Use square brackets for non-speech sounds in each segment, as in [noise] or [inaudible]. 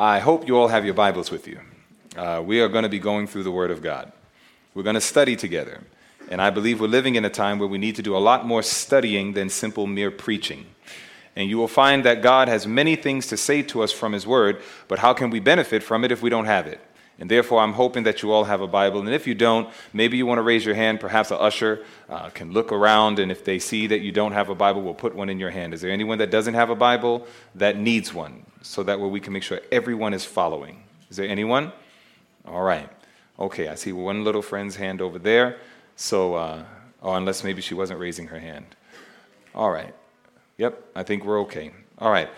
I hope you all have your Bibles with you. Uh, we are going to be going through the Word of God. We're going to study together. And I believe we're living in a time where we need to do a lot more studying than simple mere preaching. And you will find that God has many things to say to us from His Word, but how can we benefit from it if we don't have it? And therefore, I'm hoping that you all have a Bible. And if you don't, maybe you want to raise your hand. Perhaps an usher uh, can look around, and if they see that you don't have a Bible, we'll put one in your hand. Is there anyone that doesn't have a Bible that needs one? So that way we can make sure everyone is following. Is there anyone? All right. Okay, I see one little friend's hand over there. So, uh, oh, unless maybe she wasn't raising her hand. All right. Yep, I think we're okay. All right.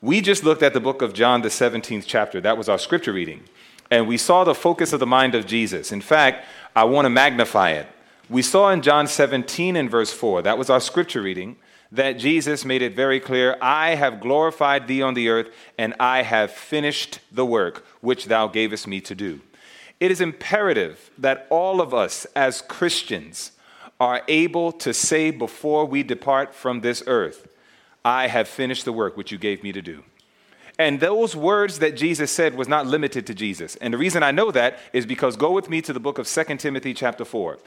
We just looked at the book of John, the 17th chapter. That was our scripture reading and we saw the focus of the mind of Jesus. In fact, I want to magnify it. We saw in John 17 and verse 4, that was our scripture reading, that Jesus made it very clear I have glorified thee on the earth, and I have finished the work which thou gavest me to do. It is imperative that all of us as Christians are able to say before we depart from this earth, I have finished the work which you gave me to do. And those words that Jesus said was not limited to Jesus. And the reason I know that is because go with me to the book of 2 Timothy chapter 4.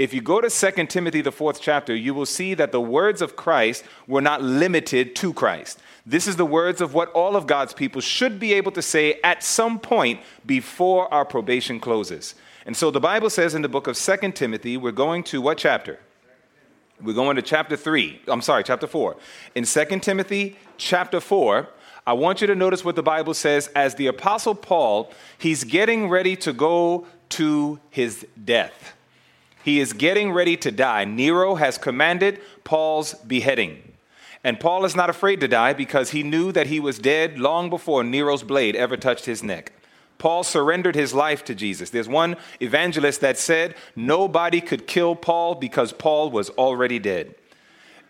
If you go to 2 Timothy the 4th chapter, you will see that the words of Christ were not limited to Christ. This is the words of what all of God's people should be able to say at some point before our probation closes. And so the Bible says in the book of 2 Timothy, we're going to what chapter? We're going to chapter 3. I'm sorry, chapter 4. In 2 Timothy chapter 4, I want you to notice what the Bible says as the Apostle Paul, he's getting ready to go to his death. He is getting ready to die. Nero has commanded Paul's beheading. And Paul is not afraid to die because he knew that he was dead long before Nero's blade ever touched his neck. Paul surrendered his life to Jesus. There's one evangelist that said nobody could kill Paul because Paul was already dead.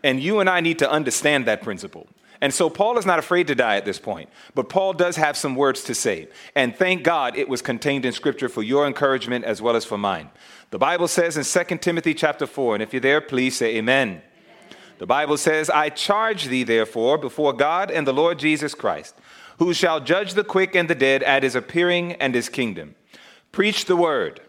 And you and I need to understand that principle. And so Paul is not afraid to die at this point, but Paul does have some words to say. And thank God it was contained in scripture for your encouragement as well as for mine. The Bible says in 2 Timothy chapter 4, and if you're there, please say amen. amen. The Bible says, I charge thee therefore before God and the Lord Jesus Christ, who shall judge the quick and the dead at his appearing and his kingdom. Preach the word.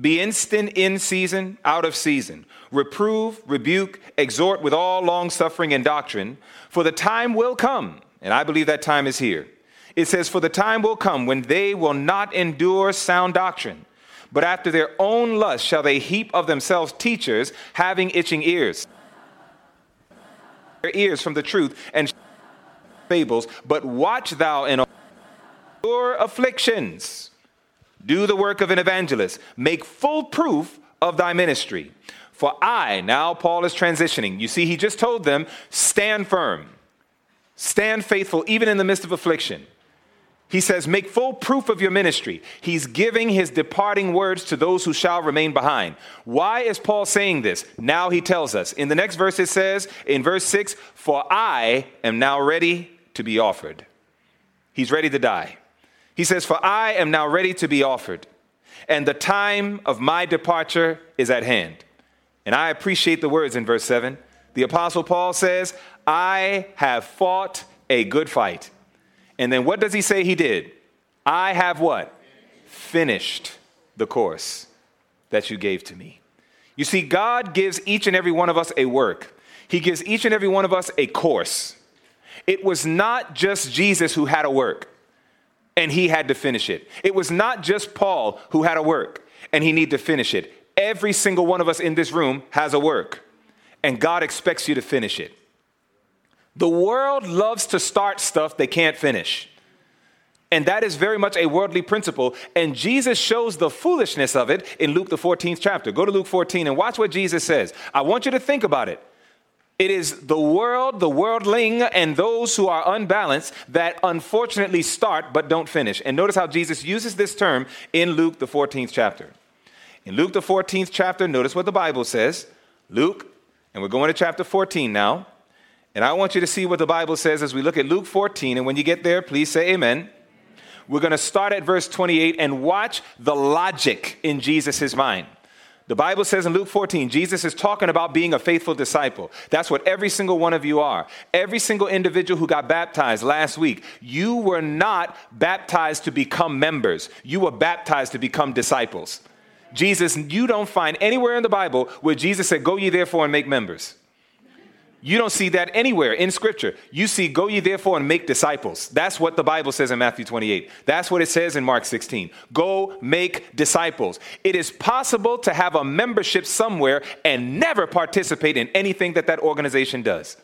Be instant in season, out of season. Reprove, rebuke, exhort with all long suffering and doctrine, for the time will come, and I believe that time is here. It says, For the time will come when they will not endure sound doctrine, but after their own lust shall they heap of themselves teachers having itching ears. Their ears from the truth and fables, but watch thou in all your afflictions do the work of an evangelist. Make full proof of thy ministry. For I, now Paul is transitioning. You see, he just told them, stand firm, stand faithful, even in the midst of affliction. He says, Make full proof of your ministry. He's giving his departing words to those who shall remain behind. Why is Paul saying this? Now he tells us. In the next verse, it says, in verse 6, For I am now ready to be offered. He's ready to die. He says, For I am now ready to be offered, and the time of my departure is at hand. And I appreciate the words in verse 7. The Apostle Paul says, I have fought a good fight. And then what does he say he did? I have what? Finished the course that you gave to me. You see, God gives each and every one of us a work, He gives each and every one of us a course. It was not just Jesus who had a work and he had to finish it. It was not just Paul who had a work and he needed to finish it. Every single one of us in this room has a work, and God expects you to finish it. The world loves to start stuff they can't finish. And that is very much a worldly principle. And Jesus shows the foolishness of it in Luke, the 14th chapter. Go to Luke 14 and watch what Jesus says. I want you to think about it. It is the world, the worldling, and those who are unbalanced that unfortunately start but don't finish. And notice how Jesus uses this term in Luke, the 14th chapter. In Luke, the 14th chapter, notice what the Bible says. Luke, and we're going to chapter 14 now. And I want you to see what the Bible says as we look at Luke 14. And when you get there, please say amen. We're going to start at verse 28 and watch the logic in Jesus' mind. The Bible says in Luke 14, Jesus is talking about being a faithful disciple. That's what every single one of you are. Every single individual who got baptized last week, you were not baptized to become members, you were baptized to become disciples. Jesus, you don't find anywhere in the Bible where Jesus said, Go ye therefore and make members. You don't see that anywhere in Scripture. You see, go ye therefore and make disciples. That's what the Bible says in Matthew 28. That's what it says in Mark 16. Go make disciples. It is possible to have a membership somewhere and never participate in anything that that organization does.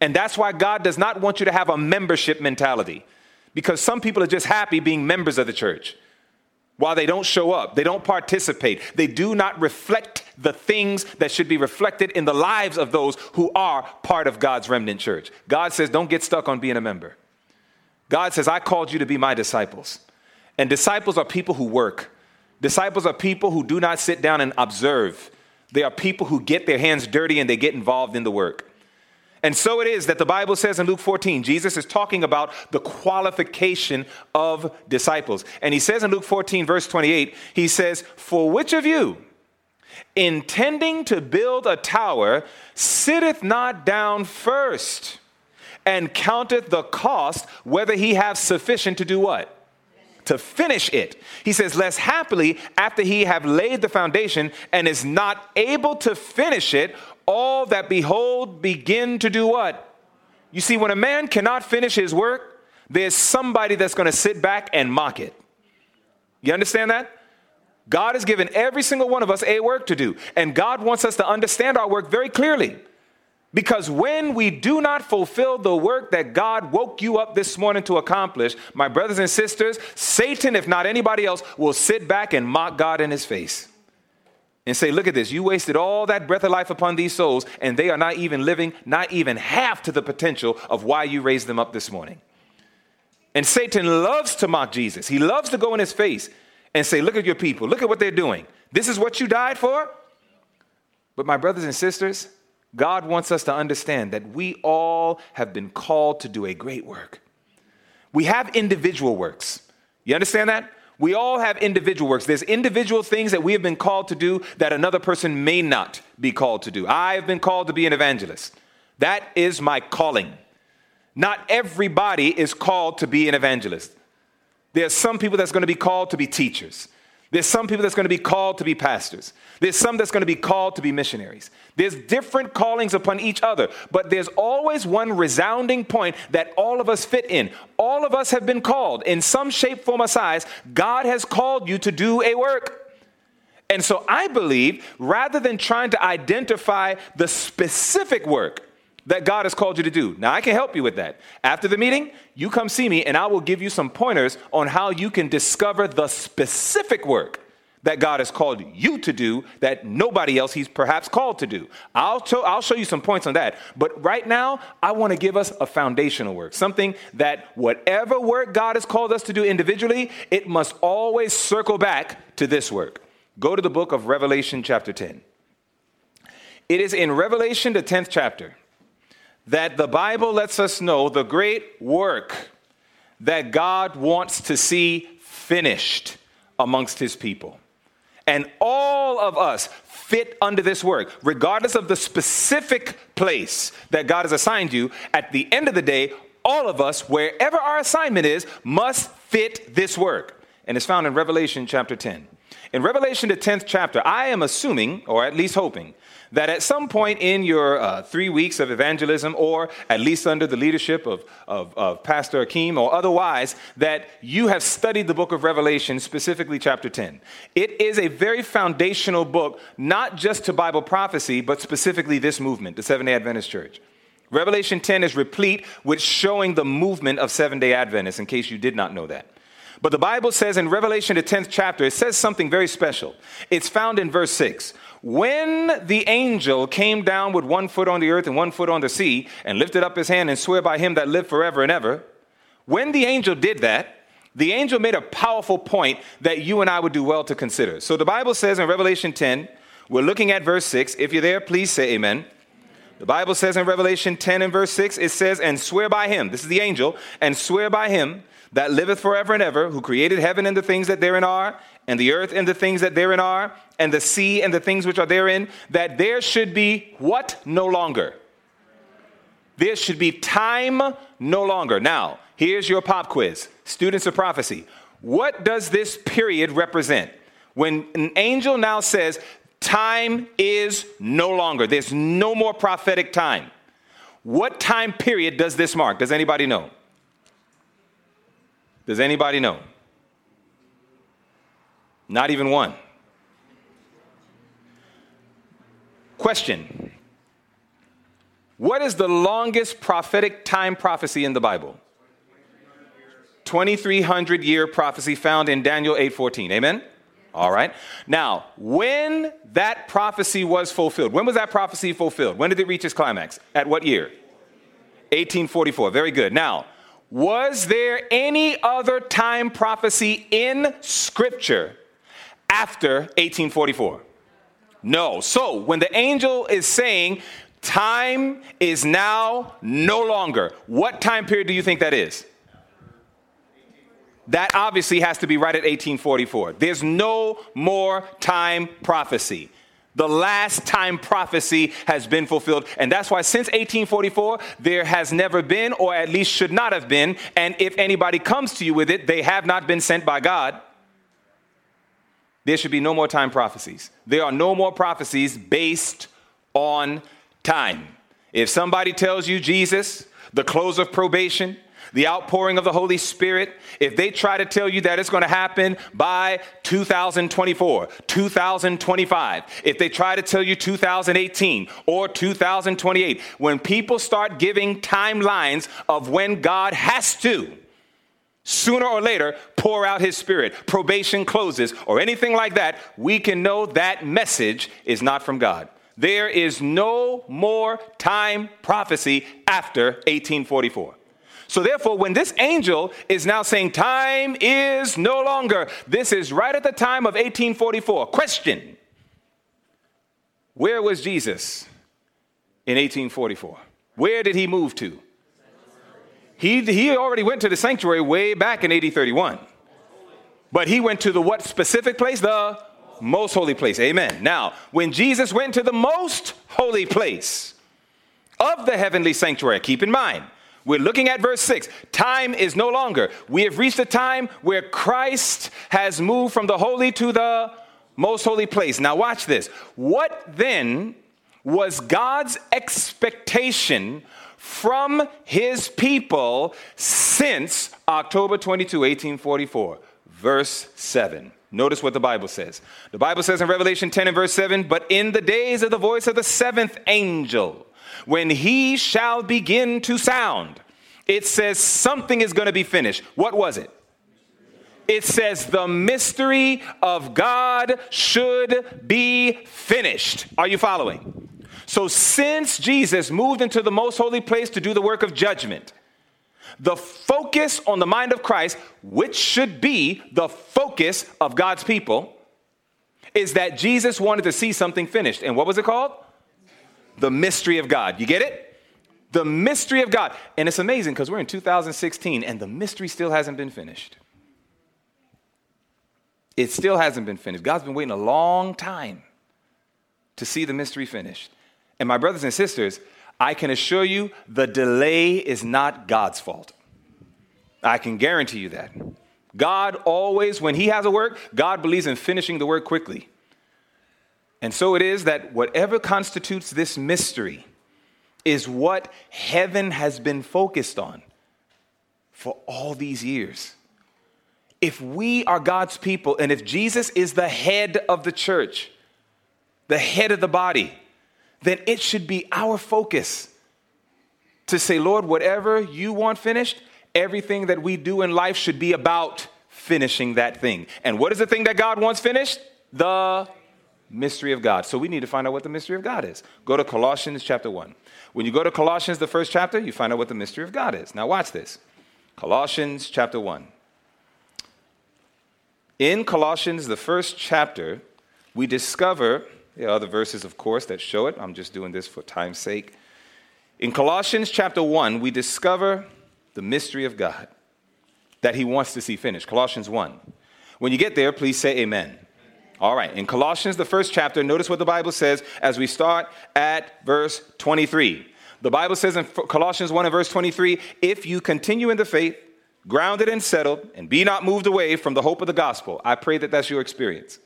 And that's why God does not want you to have a membership mentality, because some people are just happy being members of the church while they don't show up, they don't participate, they do not reflect the things that should be reflected in the lives of those who are part of God's remnant church. God says, don't get stuck on being a member. God says, I called you to be my disciples. And disciples are people who work. Disciples are people who do not sit down and observe. They are people who get their hands dirty and they get involved in the work. And so it is that the Bible says in Luke 14, Jesus is talking about the qualification of disciples. And he says in Luke 14, verse 28, he says, For which of you, intending to build a tower, sitteth not down first and counteth the cost, whether he have sufficient to do what? to finish it. He says, Less happily, after he have laid the foundation and is not able to finish it, all that behold begin to do what? You see, when a man cannot finish his work, there's somebody that's going to sit back and mock it. You understand that? God has given every single one of us a work to do, and God wants us to understand our work very clearly. Because when we do not fulfill the work that God woke you up this morning to accomplish, my brothers and sisters, Satan, if not anybody else, will sit back and mock God in his face and say, Look at this, you wasted all that breath of life upon these souls, and they are not even living, not even half to the potential of why you raised them up this morning. And Satan loves to mock Jesus. He loves to go in his face and say, Look at your people, look at what they're doing. This is what you died for? But, my brothers and sisters, God wants us to understand that we all have been called to do a great work. We have individual works. You understand that? We all have individual works. There's individual things that we have been called to do that another person may not be called to do. I have been called to be an evangelist. That is my calling. Not everybody is called to be an evangelist. There's some people that's going to be called to be teachers. There's some people that's going to be called to be pastors. There's some that's going to be called to be missionaries. There's different callings upon each other, but there's always one resounding point that all of us fit in. All of us have been called in some shape, form, or size. God has called you to do a work. And so I believe rather than trying to identify the specific work, that God has called you to do. Now, I can help you with that. After the meeting, you come see me and I will give you some pointers on how you can discover the specific work that God has called you to do that nobody else he's perhaps called to do. I'll, show, I'll show you some points on that. But right now, I want to give us a foundational work, something that whatever work God has called us to do individually, it must always circle back to this work. Go to the book of Revelation, chapter 10. It is in Revelation, the 10th chapter that the Bible lets us know the great work that God wants to see finished amongst his people. And all of us fit under this work, regardless of the specific place that God has assigned you. At the end of the day, all of us, wherever our assignment is, must fit this work. And it's found in Revelation chapter 10. In Revelation, the 10th chapter, I am assuming, or at least hoping, that at some point in your uh, three weeks of evangelism, or at least under the leadership of, of, of Pastor Akeem or otherwise, that you have studied the book of Revelation, specifically chapter 10. It is a very foundational book, not just to Bible prophecy, but specifically this movement, the Seventh day Adventist Church. Revelation 10 is replete with showing the movement of Seven day Adventists, in case you did not know that. But the Bible says in Revelation, the 10th chapter, it says something very special. It's found in verse 6. When the angel came down with one foot on the earth and one foot on the sea, and lifted up his hand and swear by him that lived forever and ever, when the angel did that, the angel made a powerful point that you and I would do well to consider. So the Bible says in Revelation 10, we're looking at verse 6. If you're there, please say amen. The Bible says in Revelation 10 and verse 6, it says, And swear by him, this is the angel, and swear by him that liveth forever and ever, who created heaven and the things that therein are, and the earth and the things that therein are, and the sea and the things which are therein, that there should be what no longer? There should be time no longer. Now, here's your pop quiz students of prophecy. What does this period represent? When an angel now says, time is no longer, there's no more prophetic time. What time period does this mark? Does anybody know? Does anybody know? Not even one. Question What is the longest prophetic time prophecy in the Bible? 2300 year prophecy found in Daniel 8:14. Amen. All right. Now, when that prophecy was fulfilled, when was that prophecy fulfilled? When did it reach its climax? At what year? 1844. Very good. Now, was there any other time prophecy in Scripture after 1844? No. So, when the angel is saying, time is now no longer, what time period do you think that is? That obviously has to be right at 1844. There's no more time prophecy. The last time prophecy has been fulfilled. And that's why since 1844, there has never been, or at least should not have been, and if anybody comes to you with it, they have not been sent by God. There should be no more time prophecies. There are no more prophecies based on time. If somebody tells you Jesus, the close of probation, the outpouring of the Holy Spirit, if they try to tell you that it's going to happen by 2024, 2025, if they try to tell you 2018 or 2028, when people start giving timelines of when God has to, sooner or later pour out his spirit, probation closes, or anything like that, we can know that message is not from God. There is no more time prophecy after 1844. So, therefore, when this angel is now saying time is no longer, this is right at the time of 1844. Question Where was Jesus in 1844? Where did he move to? He, he already went to the sanctuary way back in AD 31. But he went to the what specific place? The most holy place. Amen. Now, when Jesus went to the most holy place of the heavenly sanctuary, keep in mind, we're looking at verse 6. Time is no longer. We have reached a time where Christ has moved from the holy to the most holy place. Now, watch this. What then was God's expectation from his people since October 22, 1844? Verse 7. Notice what the Bible says. The Bible says in Revelation 10 and verse 7 But in the days of the voice of the seventh angel, when he shall begin to sound, it says something is going to be finished. What was it? It says the mystery of God should be finished. Are you following? So, since Jesus moved into the most holy place to do the work of judgment, the focus on the mind of Christ, which should be the focus of God's people, is that Jesus wanted to see something finished. And what was it called? the mystery of God. You get it? The mystery of God. And it's amazing because we're in 2016 and the mystery still hasn't been finished. It still hasn't been finished. God's been waiting a long time to see the mystery finished. And my brothers and sisters, I can assure you the delay is not God's fault. I can guarantee you that. God always, when He has a work, God believes in finishing the work quickly. And so it is that whatever constitutes this mystery is what heaven has been focused on for all these years. If we are God's people and if Jesus is the head of the church, the head of the body, then it should be our focus to say, Lord, whatever you want finished, everything that we do in life should be about finishing that thing. And what is the thing that God wants finished? The mystery of God. So we need to find out what the mystery of God is. Go to Colossians chapter 1. When you go to Colossians, the first chapter, you find out what the mystery of God is. Now, watch this Colossians chapter 1. In Colossians, the first chapter, we discover, there are other verses, of course, that show it. I'm just doing this for time's sake. In Colossians chapter 1, we discover the mystery of God that he wants to see finished. Colossians 1. When you get there, please say amen. All right, in Colossians, the first chapter, notice what the Bible says as we start at verse 23. The Bible says in Colossians 1 and verse 23 if you continue in the faith, grounded and settled, and be not moved away from the hope of the gospel. I pray that that's your experience.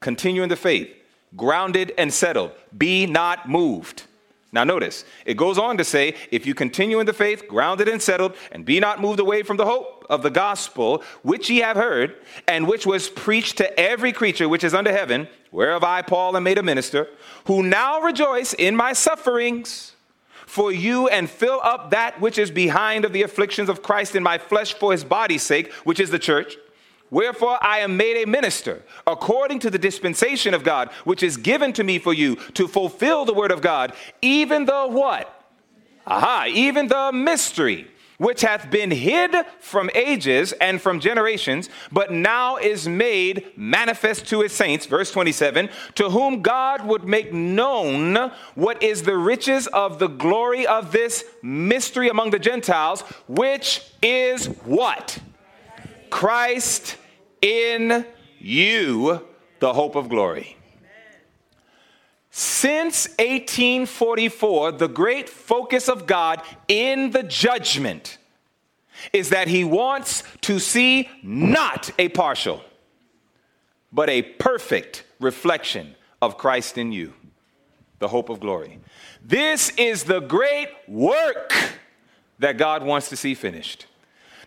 Continue in the faith, grounded and settled, be not moved. Now, notice, it goes on to say, if you continue in the faith, grounded and settled, and be not moved away from the hope of the gospel, which ye have heard, and which was preached to every creature which is under heaven, whereof I, Paul, am made a minister, who now rejoice in my sufferings for you, and fill up that which is behind of the afflictions of Christ in my flesh for his body's sake, which is the church Wherefore I am made a minister according to the dispensation of God, which is given to me for you to fulfill the word of God, even the what? Aha, even the mystery which hath been hid from ages and from generations, but now is made manifest to his saints, verse 27, to whom God would make known what is the riches of the glory of this mystery among the Gentiles, which is what? Christ in you, the hope of glory. Since 1844, the great focus of God in the judgment is that He wants to see not a partial, but a perfect reflection of Christ in you, the hope of glory. This is the great work that God wants to see finished.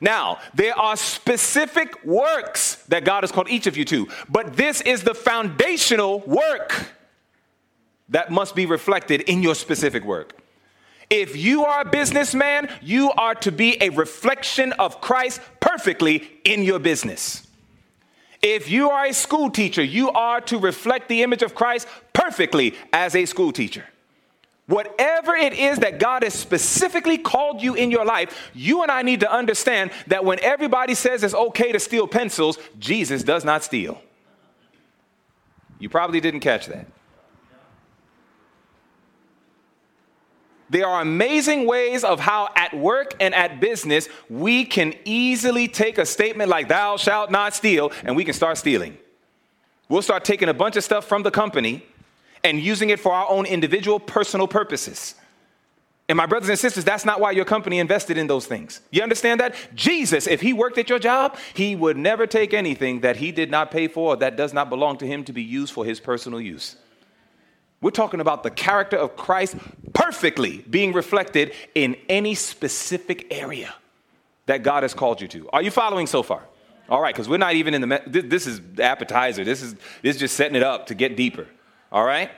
Now, there are specific works that God has called each of you to, but this is the foundational work that must be reflected in your specific work. If you are a businessman, you are to be a reflection of Christ perfectly in your business. If you are a school teacher, you are to reflect the image of Christ perfectly as a school teacher. Whatever it is that God has specifically called you in your life, you and I need to understand that when everybody says it's okay to steal pencils, Jesus does not steal. You probably didn't catch that. There are amazing ways of how, at work and at business, we can easily take a statement like, Thou shalt not steal, and we can start stealing. We'll start taking a bunch of stuff from the company and using it for our own individual personal purposes. And my brothers and sisters, that's not why your company invested in those things. You understand that? Jesus, if he worked at your job, he would never take anything that he did not pay for or that does not belong to him to be used for his personal use. We're talking about the character of Christ perfectly being reflected in any specific area that God has called you to. Are you following so far? All right, because we're not even in the, this is the appetizer. This is, this is just setting it up to get deeper. All right?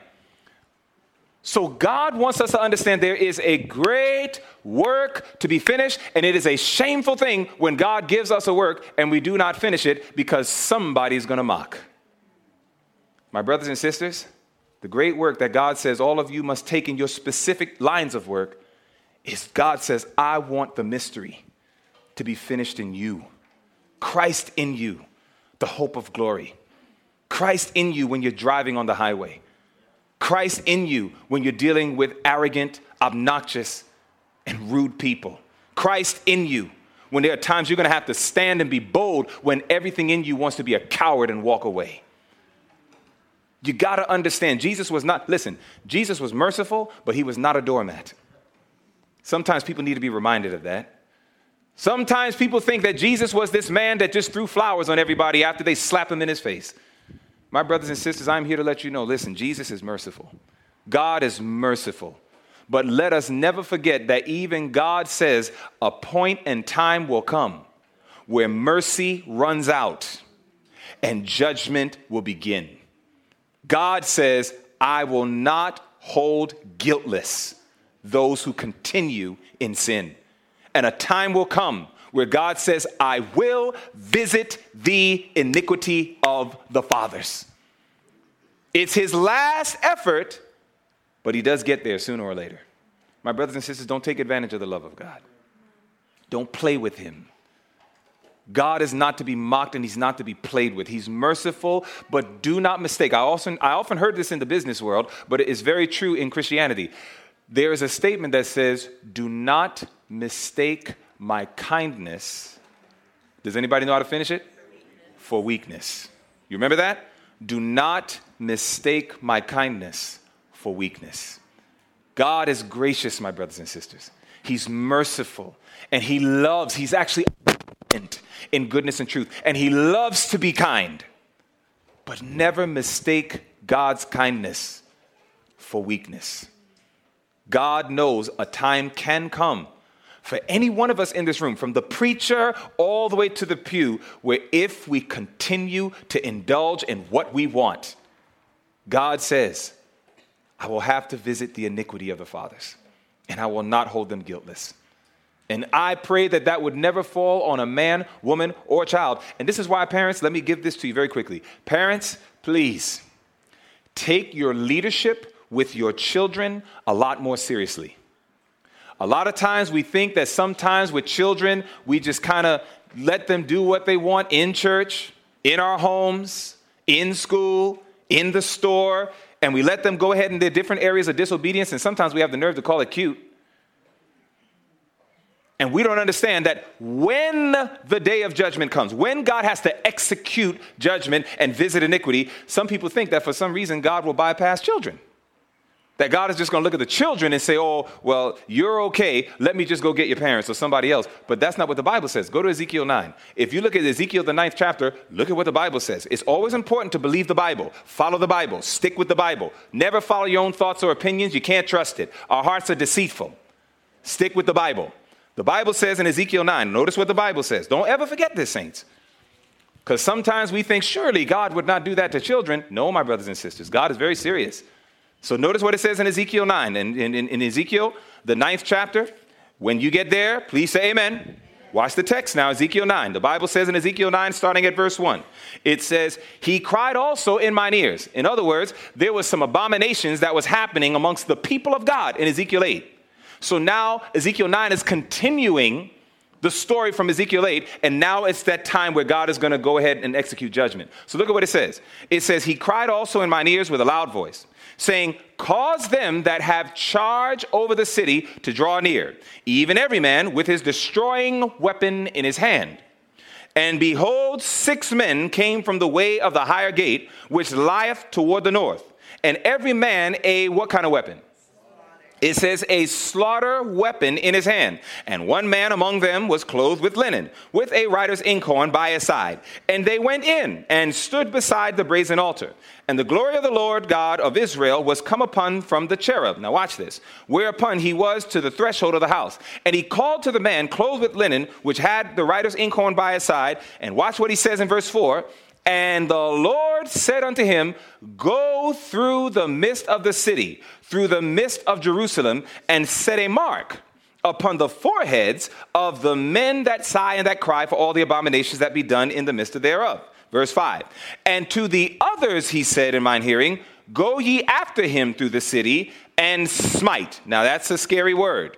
So God wants us to understand there is a great work to be finished, and it is a shameful thing when God gives us a work and we do not finish it because somebody's going to mock. My brothers and sisters, the great work that God says all of you must take in your specific lines of work is God says, I want the mystery to be finished in you. Christ in you, the hope of glory. Christ in you when you're driving on the highway. Christ in you when you're dealing with arrogant, obnoxious, and rude people. Christ in you when there are times you're going to have to stand and be bold when everything in you wants to be a coward and walk away. You got to understand, Jesus was not, listen, Jesus was merciful, but he was not a doormat. Sometimes people need to be reminded of that. Sometimes people think that Jesus was this man that just threw flowers on everybody after they slapped him in his face. My brothers and sisters, I'm here to let you know listen, Jesus is merciful. God is merciful. But let us never forget that even God says a point and time will come where mercy runs out and judgment will begin. God says, I will not hold guiltless those who continue in sin. And a time will come where God says, I will visit the iniquity of the fathers. It's his last effort, but he does get there sooner or later. My brothers and sisters, don't take advantage of the love of God. Don't play with him. God is not to be mocked and he's not to be played with. He's merciful, but do not mistake. I also, I often heard this in the business world, but it is very true in Christianity. there is a statement that says, Do not mistake my kindness. Does anybody know how to finish it? For weakness. You remember that? Do not mistake my kindness for weakness. God is gracious, my brothers and sisters. He's merciful and He loves, He's actually in goodness and truth, and He loves to be kind. But never mistake God's kindness for weakness. God knows a time can come for any one of us in this room, from the preacher all the way to the pew, where if we continue to indulge in what we want, God says, I will have to visit the iniquity of the fathers, and I will not hold them guiltless. And I pray that that would never fall on a man, woman, or child. And this is why, parents, let me give this to you very quickly. Parents, please take your leadership with your children a lot more seriously. A lot of times we think that sometimes with children, we just kind of let them do what they want in church, in our homes, in school, in the store, and we let them go ahead in their different areas of disobedience, and sometimes we have the nerve to call it cute. And we don't understand that when the day of judgment comes, when God has to execute judgment and visit iniquity, some people think that for some reason God will bypass children. That God is just going to look at the children and say, oh, well, you're okay. Let me just go get your parents or somebody else. But that's not what the Bible says. Go to Ezekiel 9. If you look at Ezekiel, the ninth chapter, look at what the Bible says. It's always important to believe the Bible, follow the Bible, stick with the Bible. Never follow your own thoughts or opinions. You can't trust it. Our hearts are deceitful. Stick with the Bible. The Bible says in Ezekiel 9, notice what the Bible says. Don't ever forget this, saints. Because sometimes we think, surely God would not do that to children. No, my brothers and sisters, God is very serious. So notice what it says in Ezekiel 9. In, in, in Ezekiel, the ninth chapter, when you get there, please say amen. Watch the text now, Ezekiel 9. The Bible says in Ezekiel 9, starting at verse 1, it says, He cried also in mine ears. In other words, there was some abominations that was happening amongst the people of God in Ezekiel 8. So now Ezekiel 9 is continuing the story from Ezekiel 8, and now it's that time where God is going to go ahead and execute judgment. So look at what it says. It says, He cried also in mine ears with a loud voice saying, Cause them that have charge over the city to draw near, even every man with his destroying weapon in his hand. And behold, six men came from the way of the higher gate, which lieth toward the north, and every man a what kind of weapon? It says, a slaughter weapon in his hand. And one man among them was clothed with linen, with a writer's inkhorn by his side. And they went in and stood beside the brazen altar. And the glory of the Lord God of Israel was come upon from the cherub. Now watch this. Whereupon he was to the threshold of the house. And he called to the man clothed with linen, which had the writer's inkhorn by his side. And watch what he says in verse 4 and the Lord said unto him, Go through the midst of the city, through the midst of Jerusalem, and set a mark upon the foreheads of the men that sigh and that cry for all the abominations that be done in the midst of thereof. Verse 5. And to the others he said in mine hearing, Go ye after him through the city and smite. Now that's a scary word.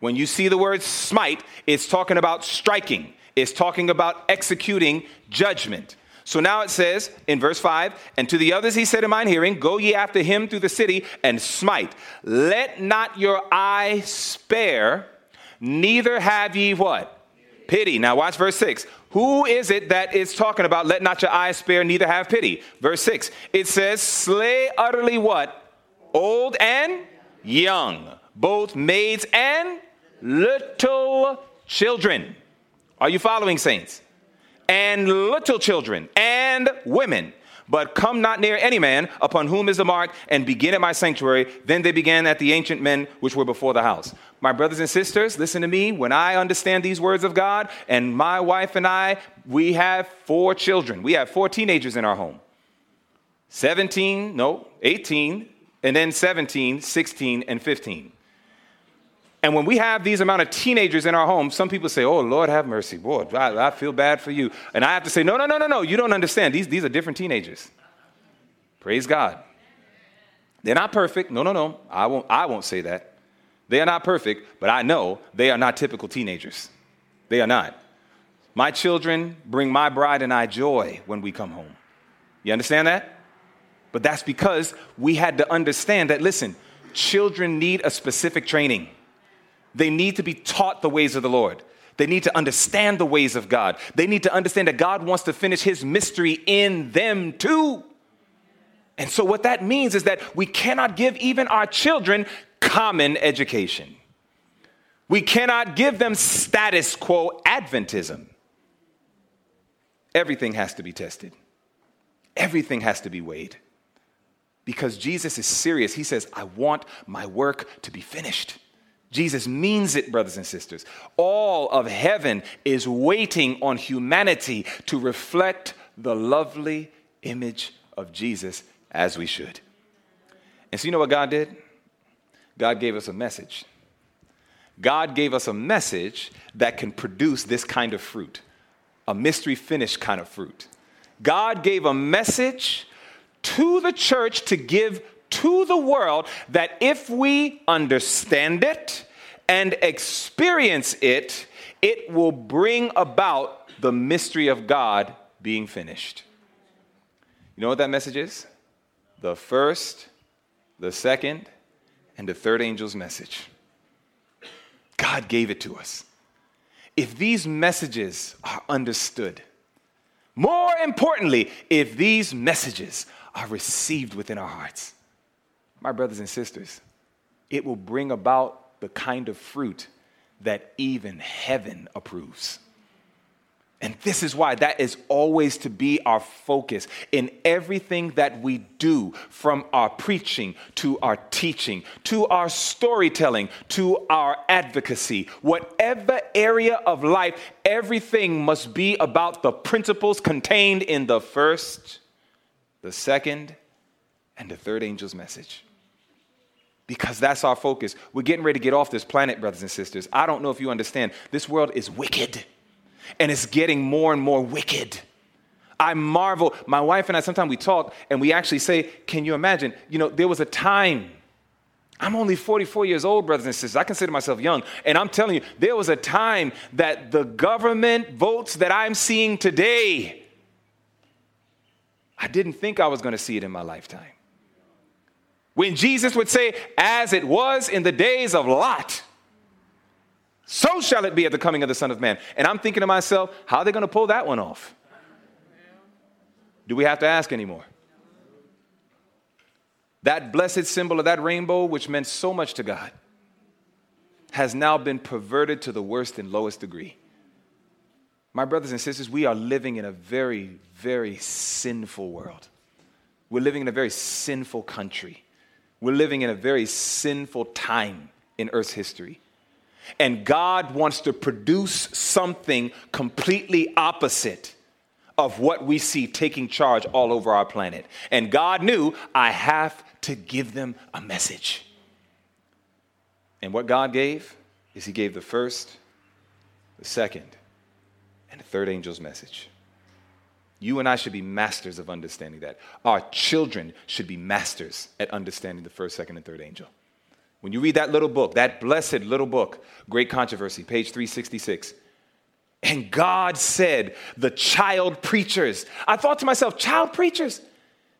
When you see the word smite, it's talking about striking, it's talking about executing judgment. So now it says in verse 5 And to the others he said in mine hearing, Go ye after him through the city and smite. Let not your eye spare, neither have ye what? Pity. Now watch verse 6. Who is it that is talking about, let not your eye spare, neither have pity? Verse 6. It says, Slay utterly what? Old and young, both maids and little children. Are you following, saints? And little children and women. But come not near any man upon whom is the mark, and begin at my sanctuary. Then they began at the ancient men which were before the house. My brothers and sisters, listen to me. When I understand these words of God, and my wife and I, we have four children. We have four teenagers in our home 17, no, 18, and then 17, 16, and 15. And when we have these amount of teenagers in our home, some people say, Oh, Lord, have mercy. Boy, I, I, feel bad for you. And I have to say, No, no, no, no, no. You don't understand. These, these are different teenagers. Praise God. They're not perfect. No, no, no. I won't, I won't say that. They are not perfect, but I know they are not typical teenagers. They are not. My children bring my bride and I joy when we come home. You understand that? But that's because we had to understand that, listen, children need a specific training. They need to be taught the ways of the Lord. They need to understand the ways of God. They need to understand that God wants to finish his mystery in them too. And so, what that means is that we cannot give even our children common education. We cannot give them status quo Adventism. Everything has to be tested, everything has to be weighed. Because Jesus is serious. He says, I want my work to be finished. Jesus means it, brothers and sisters. All of heaven is waiting on humanity to reflect the lovely image of Jesus as we should. And so, you know what God did? God gave us a message. God gave us a message that can produce this kind of fruit, a mystery finished kind of fruit. God gave a message to the church to give to the world that if we understand it and experience it, it will bring about the mystery of God being finished. You know what that message is? The first, the second, and the third angel's message. God gave it to us. If these messages are understood, more importantly, if these messages are received within our hearts, my brothers and sisters, it will bring about the kind of fruit that even heaven approves. And this is why that is always to be our focus in everything that we do, from our preaching to our teaching, to our storytelling, to our advocacy. Whatever area of life, everything must be about the principles contained in the first, the second, and the third angel's message. Because that's our focus. We're getting ready to get off this planet, brothers and sisters. I don't know if you understand. This world is wicked and it's getting more and more wicked. I marvel. My wife and I, sometimes we talk and we actually say, Can you imagine? You know, there was a time, I'm only 44 years old, brothers and sisters. I consider myself young. And I'm telling you, there was a time that the government votes that I'm seeing today, I didn't think I was going to see it in my lifetime. When Jesus would say, As it was in the days of Lot, so shall it be at the coming of the Son of Man. And I'm thinking to myself, how are they going to pull that one off? Do we have to ask anymore? That blessed symbol of that rainbow, which meant so much to God, has now been perverted to the worst and lowest degree. My brothers and sisters, we are living in a very, very sinful world. We're living in a very sinful country. We're living in a very sinful time in Earth's history. And God wants to produce something completely opposite of what we see taking charge all over our planet. And God knew, I have to give them a message. And what God gave is He gave the first, the second, and the third angel's message. You and I should be masters of understanding that. Our children should be masters at understanding the first, second, and third angel. When you read that little book, that blessed little book, Great Controversy, page 366, and God said, the child preachers. I thought to myself, child preachers?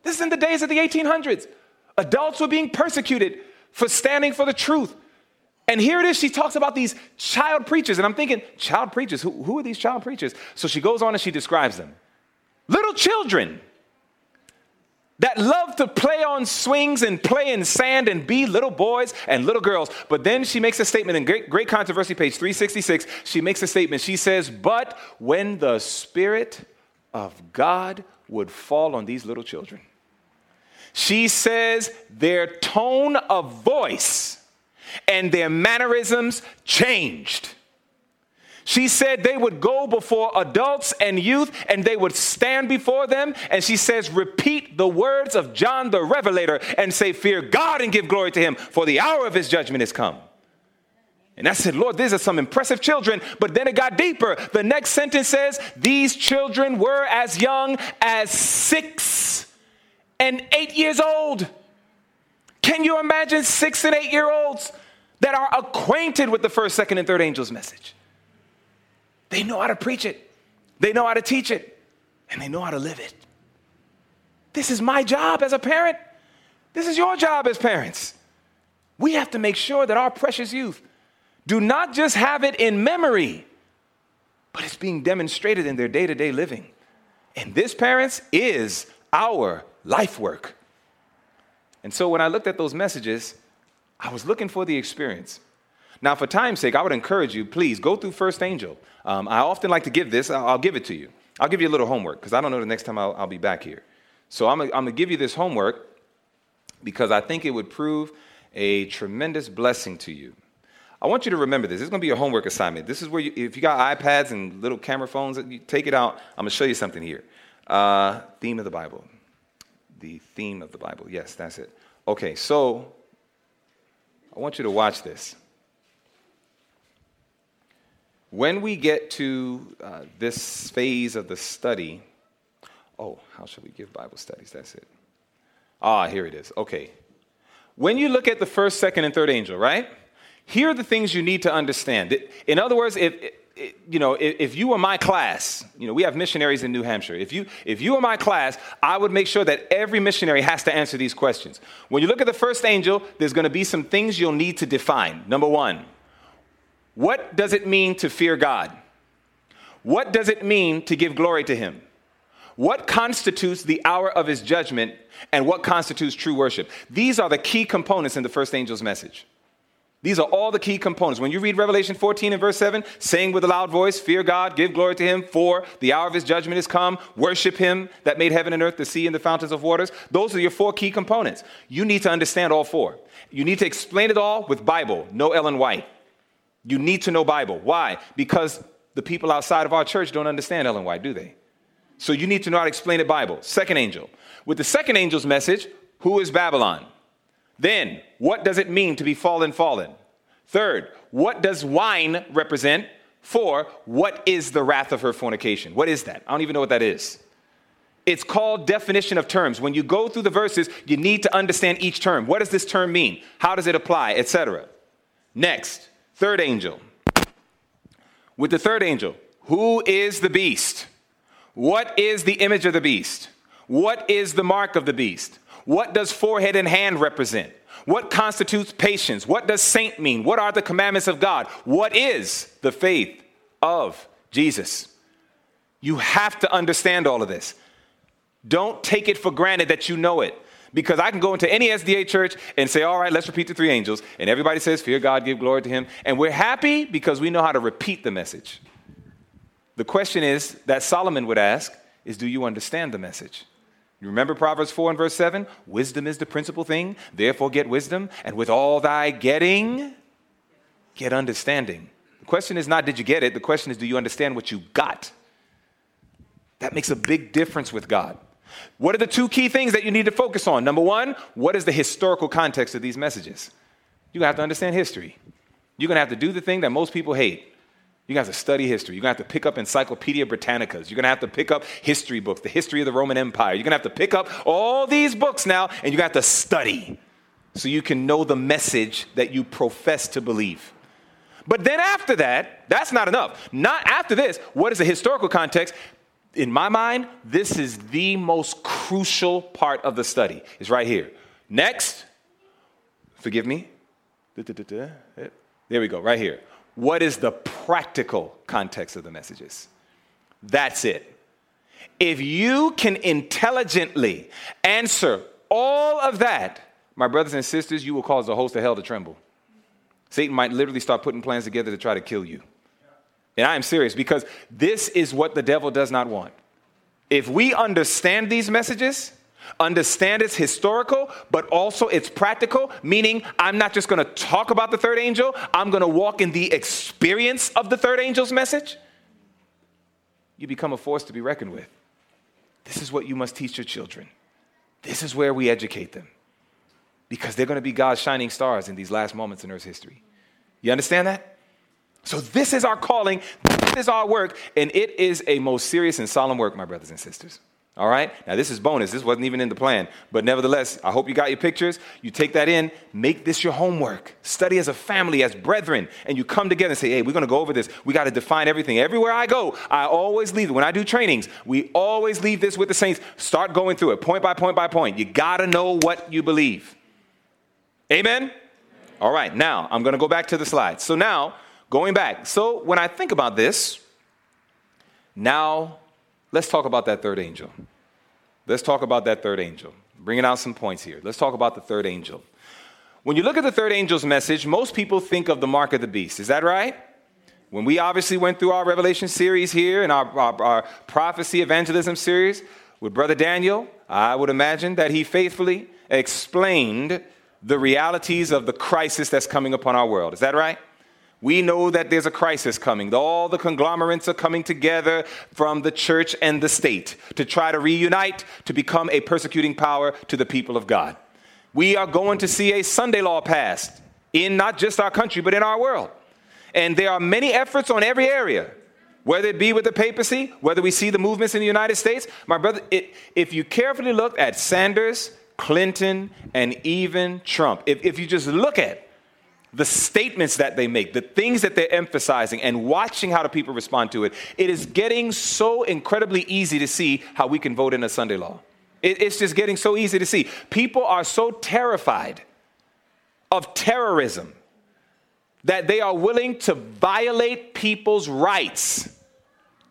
This is in the days of the 1800s. Adults were being persecuted for standing for the truth. And here it is, she talks about these child preachers. And I'm thinking, child preachers? Who, who are these child preachers? So she goes on and she describes them. Little children that love to play on swings and play in sand and be little boys and little girls. But then she makes a statement in Great, Great Controversy, page 366. She makes a statement. She says, But when the Spirit of God would fall on these little children, she says, their tone of voice and their mannerisms changed. She said they would go before adults and youth and they would stand before them. And she says, repeat the words of John the Revelator and say, Fear God and give glory to him, for the hour of his judgment is come. And I said, Lord, these are some impressive children. But then it got deeper. The next sentence says, These children were as young as six and eight years old. Can you imagine six and eight year olds that are acquainted with the first, second, and third angel's message? They know how to preach it, they know how to teach it, and they know how to live it. This is my job as a parent. This is your job as parents. We have to make sure that our precious youth do not just have it in memory, but it's being demonstrated in their day to day living. And this, parents, is our life work. And so when I looked at those messages, I was looking for the experience. Now, for time's sake, I would encourage you, please go through First Angel. Um, I often like to give this, I'll, give it to you. I'll give you a little homework because I don't know the next time I'll, I'll be back here. So I'm going to give you this homework because I think it would prove a tremendous blessing to you. I want you to remember this. This is going to be your homework assignment. This is where, you, if you got iPads and little camera phones, you take it out. I'm going to show you something here. Uh, theme of the Bible. The theme of the Bible. Yes, that's it. Okay, so I want you to watch this. When we get to uh, this phase of the study, oh, how should we give Bible studies? That's it. Ah, here it is. Okay. When you look at the first, second, and third angel, right? Here are the things you need to understand. In other words, if, you know, if you were my class, you know, we have missionaries in New Hampshire. If you, if you were my class, I would make sure that every missionary has to answer these questions. When you look at the first angel, there's going to be some things you'll need to define. Number one, what does it mean to fear God? What does it mean to give glory to Him? What constitutes the hour of His judgment and what constitutes true worship? These are the key components in the first angel's message. These are all the key components. When you read Revelation 14 and verse 7, saying with a loud voice, Fear God, give glory to him, for the hour of his judgment is come. Worship him that made heaven and earth, the sea, and the fountains of waters. Those are your four key components. You need to understand all four. You need to explain it all with Bible, no Ellen White. You need to know Bible. Why? Because the people outside of our church don't understand Ellen White, do they? So you need to know how to explain it Bible. Second angel. With the second angel's message, who is Babylon? Then, what does it mean to be fallen, fallen? Third, what does wine represent? Four, what is the wrath of her fornication? What is that? I don't even know what that is. It's called definition of terms. When you go through the verses, you need to understand each term. What does this term mean? How does it apply? Etc. Next, third angel. With the third angel, who is the beast? What is the image of the beast? What is the mark of the beast? What does forehead and hand represent? What constitutes patience? What does saint mean? What are the commandments of God? What is the faith of Jesus? You have to understand all of this. Don't take it for granted that you know it. Because I can go into any SDA church and say, all right, let's repeat the three angels. And everybody says, fear God, give glory to him. And we're happy because we know how to repeat the message. The question is that Solomon would ask is, do you understand the message? You remember Proverbs 4 and verse 7? Wisdom is the principal thing, therefore get wisdom, and with all thy getting, get understanding. The question is not, did you get it? The question is, do you understand what you got? That makes a big difference with God. What are the two key things that you need to focus on? Number one, what is the historical context of these messages? You're gonna have to understand history. You're gonna have to do the thing that most people hate you guys have to study history. You're going to have to pick up Encyclopedia Britannicas. You're going to have to pick up history books, the history of the Roman Empire. You're going to have to pick up all these books now, and you're to have to study so you can know the message that you profess to believe. But then after that, that's not enough. Not after this, what is the historical context? In my mind, this is the most crucial part of the study. It's right here. Next, forgive me. There we go, right here what is the practical context of the messages? That's it. If you can intelligently answer all of that, my brothers and sisters, you will cause the host of hell to tremble. Satan might literally start putting plans together to try to kill you. And I am serious because this is what the devil does not want. If we understand these messages, Understand it's historical, but also it's practical, meaning I'm not just going to talk about the third angel, I'm going to walk in the experience of the third angel's message. You become a force to be reckoned with. This is what you must teach your children. This is where we educate them because they're going to be God's shining stars in these last moments in Earth's history. You understand that? So, this is our calling, this is our work, and it is a most serious and solemn work, my brothers and sisters. All right? Now, this is bonus. This wasn't even in the plan. But nevertheless, I hope you got your pictures. You take that in, make this your homework. Study as a family, as brethren, and you come together and say, hey, we're going to go over this. We got to define everything. Everywhere I go, I always leave it. When I do trainings, we always leave this with the saints. Start going through it point by point by point. You got to know what you believe. Amen? All right, now I'm going to go back to the slides. So now, going back. So when I think about this, now let's talk about that third angel. Let's talk about that third angel. Bringing out some points here. Let's talk about the third angel. When you look at the third angel's message, most people think of the mark of the beast. Is that right? When we obviously went through our Revelation series here and our, our, our prophecy evangelism series with Brother Daniel, I would imagine that he faithfully explained the realities of the crisis that's coming upon our world. Is that right? We know that there's a crisis coming. All the conglomerates are coming together from the church and the state to try to reunite to become a persecuting power to the people of God. We are going to see a Sunday law passed in not just our country, but in our world. And there are many efforts on every area, whether it be with the papacy, whether we see the movements in the United States. My brother, it, if you carefully look at Sanders, Clinton, and even Trump, if, if you just look at the statements that they make, the things that they're emphasizing, and watching how the people respond to it, it is getting so incredibly easy to see how we can vote in a Sunday law. It, it's just getting so easy to see. People are so terrified of terrorism that they are willing to violate people's rights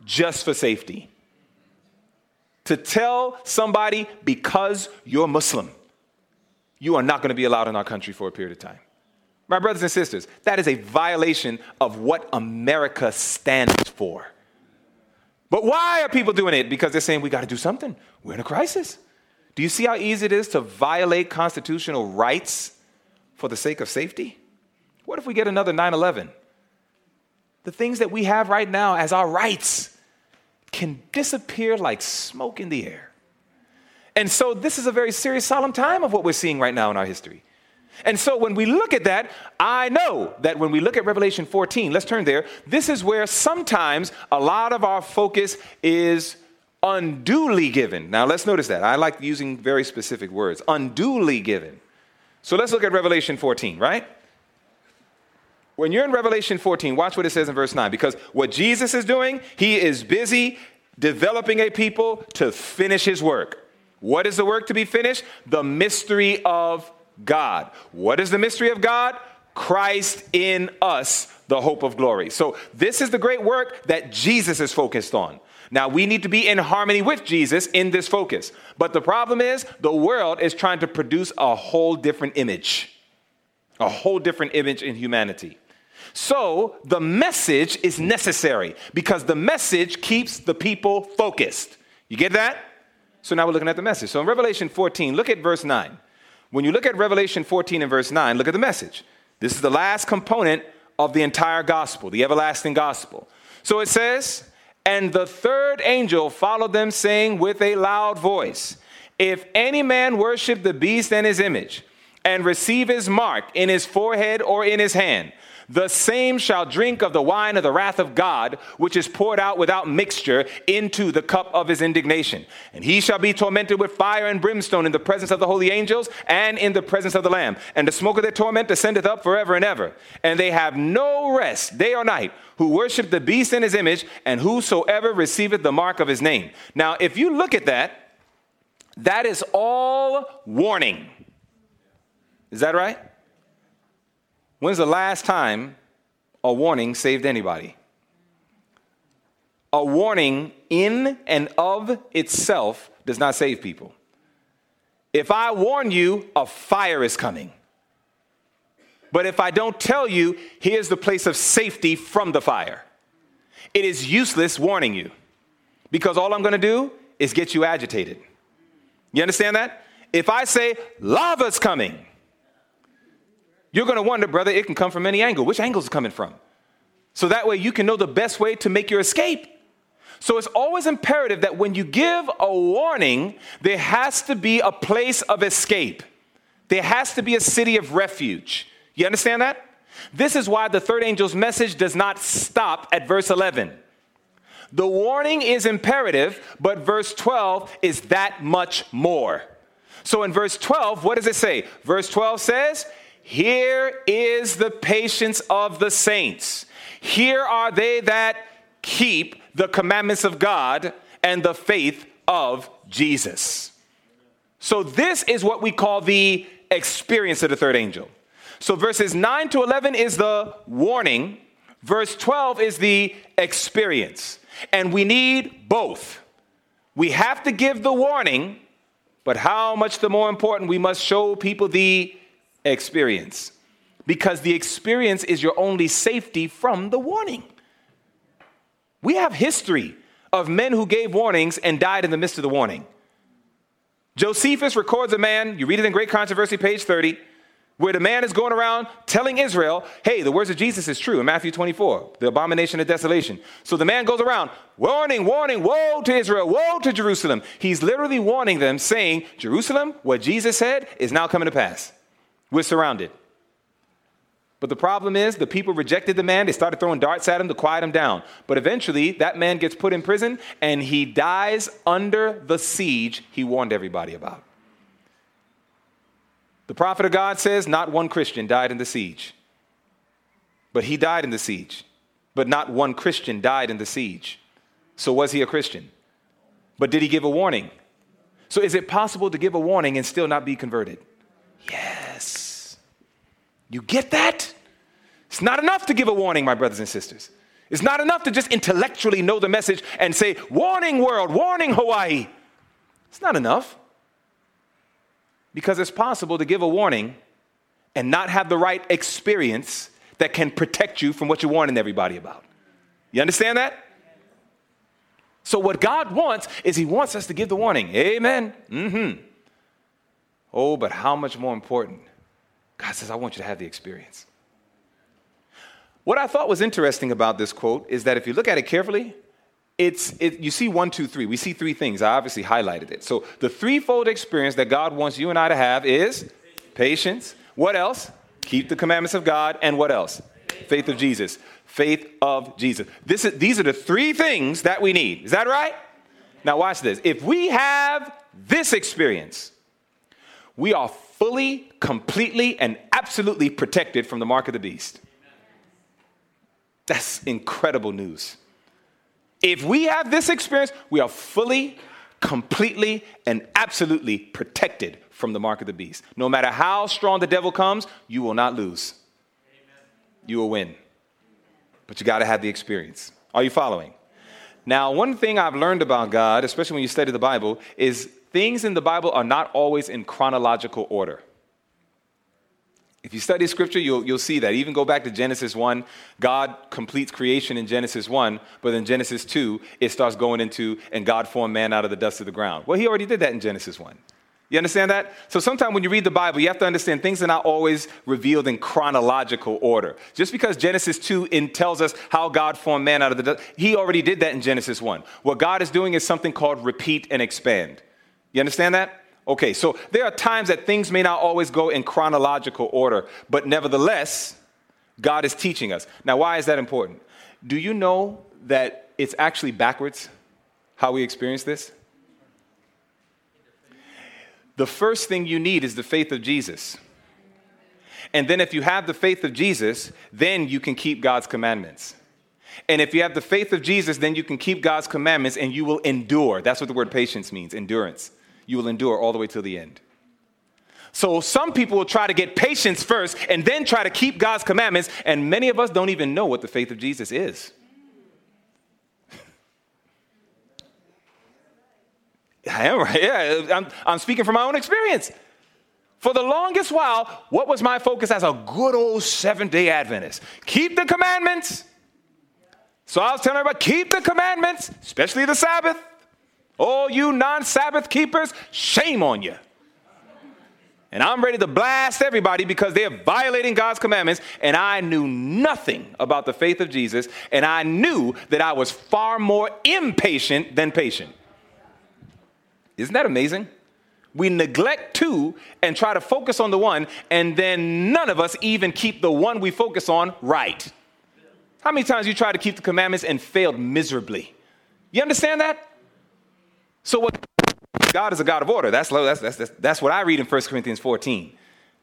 just for safety to tell somebody because you're Muslim, you are not going to be allowed in our country for a period of time. My brothers and sisters, that is a violation of what America stands for. But why are people doing it? Because they're saying we got to do something. We're in a crisis. Do you see how easy it is to violate constitutional rights for the sake of safety? What if we get another 9 11? The things that we have right now as our rights can disappear like smoke in the air. And so, this is a very serious, solemn time of what we're seeing right now in our history. And so, when we look at that, I know that when we look at Revelation 14, let's turn there, this is where sometimes a lot of our focus is unduly given. Now, let's notice that. I like using very specific words unduly given. So, let's look at Revelation 14, right? When you're in Revelation 14, watch what it says in verse 9. Because what Jesus is doing, he is busy developing a people to finish his work. What is the work to be finished? The mystery of God. What is the mystery of God? Christ in us, the hope of glory. So, this is the great work that Jesus is focused on. Now, we need to be in harmony with Jesus in this focus. But the problem is, the world is trying to produce a whole different image, a whole different image in humanity. So the message is necessary because the message keeps the people focused. You get that? So now we're looking at the message. So in Revelation 14, look at verse 9. When you look at Revelation 14 and verse 9, look at the message. This is the last component of the entire gospel, the everlasting gospel. So it says, And the third angel followed them, saying with a loud voice, If any man worship the beast and his image, and receive his mark in his forehead or in his hand, the same shall drink of the wine of the wrath of God, which is poured out without mixture into the cup of his indignation. And he shall be tormented with fire and brimstone in the presence of the holy angels and in the presence of the Lamb. And the smoke of their torment ascendeth up forever and ever. And they have no rest day or night who worship the beast in his image, and whosoever receiveth the mark of his name. Now, if you look at that, that is all warning. Is that right? When's the last time a warning saved anybody? A warning in and of itself does not save people. If I warn you, a fire is coming. But if I don't tell you, here's the place of safety from the fire, it is useless warning you because all I'm going to do is get you agitated. You understand that? If I say lava's coming, you're going to wonder, brother, it can come from any angle. Which angle is coming from? So that way you can know the best way to make your escape. So it's always imperative that when you give a warning, there has to be a place of escape. There has to be a city of refuge. You understand that? This is why the third angel's message does not stop at verse 11. The warning is imperative, but verse 12 is that much more. So in verse 12, what does it say? Verse 12 says, here is the patience of the saints. Here are they that keep the commandments of God and the faith of Jesus. So, this is what we call the experience of the third angel. So verses 9 to 11 is the warning, verse 12 is the experience. And we need both. We have to give the warning, but how much the more important we must show people the experience. Because the experience is your only safety from the warning. We have history of men who gave warnings and died in the midst of the warning. Josephus records a man, you read it in Great Controversy, page 30, where the man is going around telling Israel, hey, the words of Jesus is true in Matthew 24, the abomination of desolation. So the man goes around, warning, warning, woe to Israel, woe to Jerusalem. He's literally warning them, saying, Jerusalem, what Jesus said is now coming to pass. We're surrounded. But the problem is, the people rejected the man. They started throwing darts at him to quiet him down. But eventually, that man gets put in prison and he dies under the siege he warned everybody about. The prophet of God says not one Christian died in the siege, but he died in the siege. But not one Christian died in the siege. So was he a Christian? But did he give a warning? So is it possible to give a warning and still not be converted? Yes. You get that? It's not enough to give a warning, my brothers and sisters. It's not enough to just intellectually know the message and say, Warning, world, warning, Hawaii. It's not enough. Because it's possible to give a warning and not have the right experience that can protect you from what you're warning everybody about. You understand that? So, what God wants is He wants us to give the warning. Amen. Mm hmm. Oh, but how much more important God says, I want you to have the experience. What I thought was interesting about this quote is that if you look at it carefully, it's, it, you see one, two, three. We see three things. I obviously highlighted it. So the threefold experience that God wants you and I to have is patience. What else? Keep the commandments of God. And what else? Faith of Jesus. Faith of Jesus. This is, these are the three things that we need. Is that right? Now, watch this. If we have this experience, we are fully, completely, and absolutely protected from the mark of the beast. That's incredible news. If we have this experience, we are fully, completely, and absolutely protected from the mark of the beast. No matter how strong the devil comes, you will not lose. You will win. But you got to have the experience. Are you following? Now, one thing I've learned about God, especially when you study the Bible, is things in the Bible are not always in chronological order. If you study scripture, you'll, you'll see that. Even go back to Genesis 1, God completes creation in Genesis 1, but in Genesis 2, it starts going into, and God formed man out of the dust of the ground. Well, he already did that in Genesis 1. You understand that? So sometimes when you read the Bible, you have to understand things are not always revealed in chronological order. Just because Genesis 2 in tells us how God formed man out of the dust, he already did that in Genesis 1. What God is doing is something called repeat and expand. You understand that? Okay, so there are times that things may not always go in chronological order, but nevertheless, God is teaching us. Now, why is that important? Do you know that it's actually backwards how we experience this? The first thing you need is the faith of Jesus. And then, if you have the faith of Jesus, then you can keep God's commandments. And if you have the faith of Jesus, then you can keep God's commandments and you will endure. That's what the word patience means endurance you will endure all the way to the end. So some people will try to get patience first and then try to keep God's commandments, and many of us don't even know what the faith of Jesus is. [laughs] I am right. Yeah, I'm, I'm speaking from my own experience. For the longest while, what was my focus as a good old Seventh day Adventist? Keep the commandments. So I was telling everybody, keep the commandments, especially the Sabbath. Oh, you non Sabbath keepers, shame on you. And I'm ready to blast everybody because they're violating God's commandments. And I knew nothing about the faith of Jesus. And I knew that I was far more impatient than patient. Isn't that amazing? We neglect two and try to focus on the one, and then none of us even keep the one we focus on right. How many times you tried to keep the commandments and failed miserably? You understand that? So what God is a God of order. That's, that's, that's, that's what I read in 1 Corinthians 14,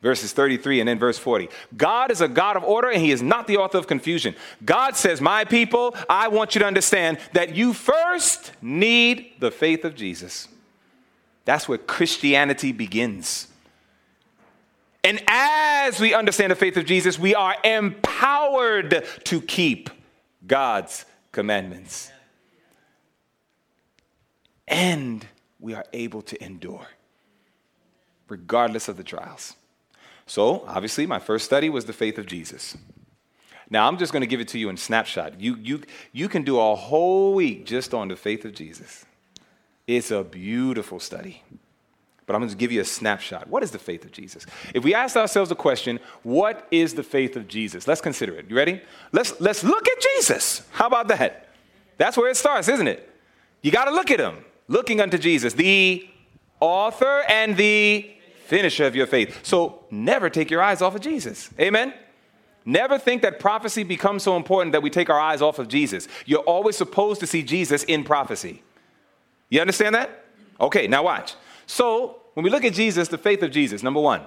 verses 33 and then verse 40. God is a God of order and he is not the author of confusion. God says, My people, I want you to understand that you first need the faith of Jesus. That's where Christianity begins. And as as we understand the faith of Jesus, we are empowered to keep God's commandments. And we are able to endure, regardless of the trials. So, obviously, my first study was the faith of Jesus. Now, I'm just going to give it to you in snapshot. You, you, you can do a whole week just on the faith of Jesus. It's a beautiful study. But I'm going to give you a snapshot. What is the faith of Jesus? If we ask ourselves the question, what is the faith of Jesus? Let's consider it. You ready? Let's, let's look at Jesus. How about that? That's where it starts, isn't it? You got to look at him. Looking unto Jesus, the author and the finisher of your faith. So never take your eyes off of Jesus. Amen? Never think that prophecy becomes so important that we take our eyes off of Jesus. You're always supposed to see Jesus in prophecy. You understand that? Okay, now watch. So, when we look at Jesus, the faith of Jesus, number one.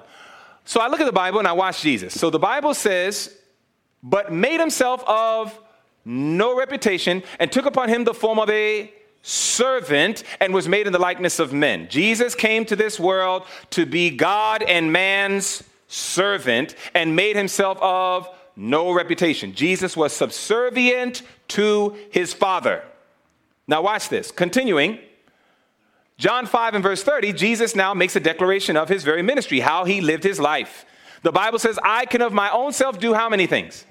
So, I look at the Bible and I watch Jesus. So, the Bible says, but made himself of no reputation and took upon him the form of a servant and was made in the likeness of men. Jesus came to this world to be God and man's servant and made himself of no reputation. Jesus was subservient to his Father. Now, watch this. Continuing, John 5 and verse 30, Jesus now makes a declaration of his very ministry, how he lived his life. The Bible says, I can of my own self do how many things?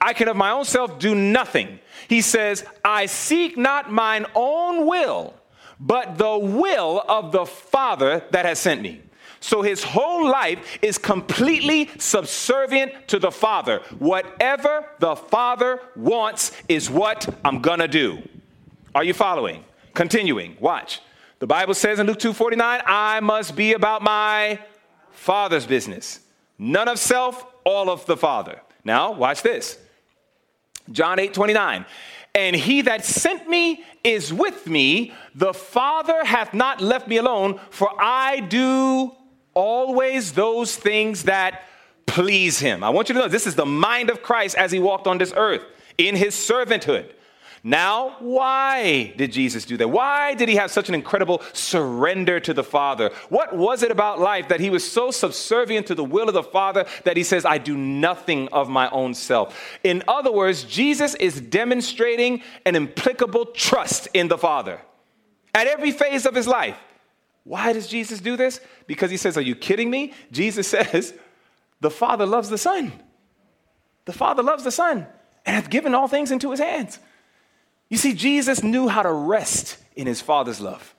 I can of my own self do nothing. He says, I seek not mine own will, but the will of the Father that has sent me. So his whole life is completely subservient to the Father. Whatever the Father wants is what I'm gonna do. Are you following? Continuing, watch. The Bible says in Luke 2:49, I must be about my Father's business. None of self, all of the Father. Now, watch this. John 8:29. And he that sent me is with me. The Father hath not left me alone, for I do always those things that please him. I want you to know this is the mind of Christ as he walked on this earth in his servanthood. Now, why did Jesus do that? Why did he have such an incredible surrender to the Father? What was it about life that he was so subservient to the will of the Father that he says, I do nothing of my own self? In other words, Jesus is demonstrating an implicable trust in the Father at every phase of his life. Why does Jesus do this? Because he says, Are you kidding me? Jesus [laughs] says, The Father loves the Son. The Father loves the Son and hath given all things into his hands. You see, Jesus knew how to rest in his Father's love.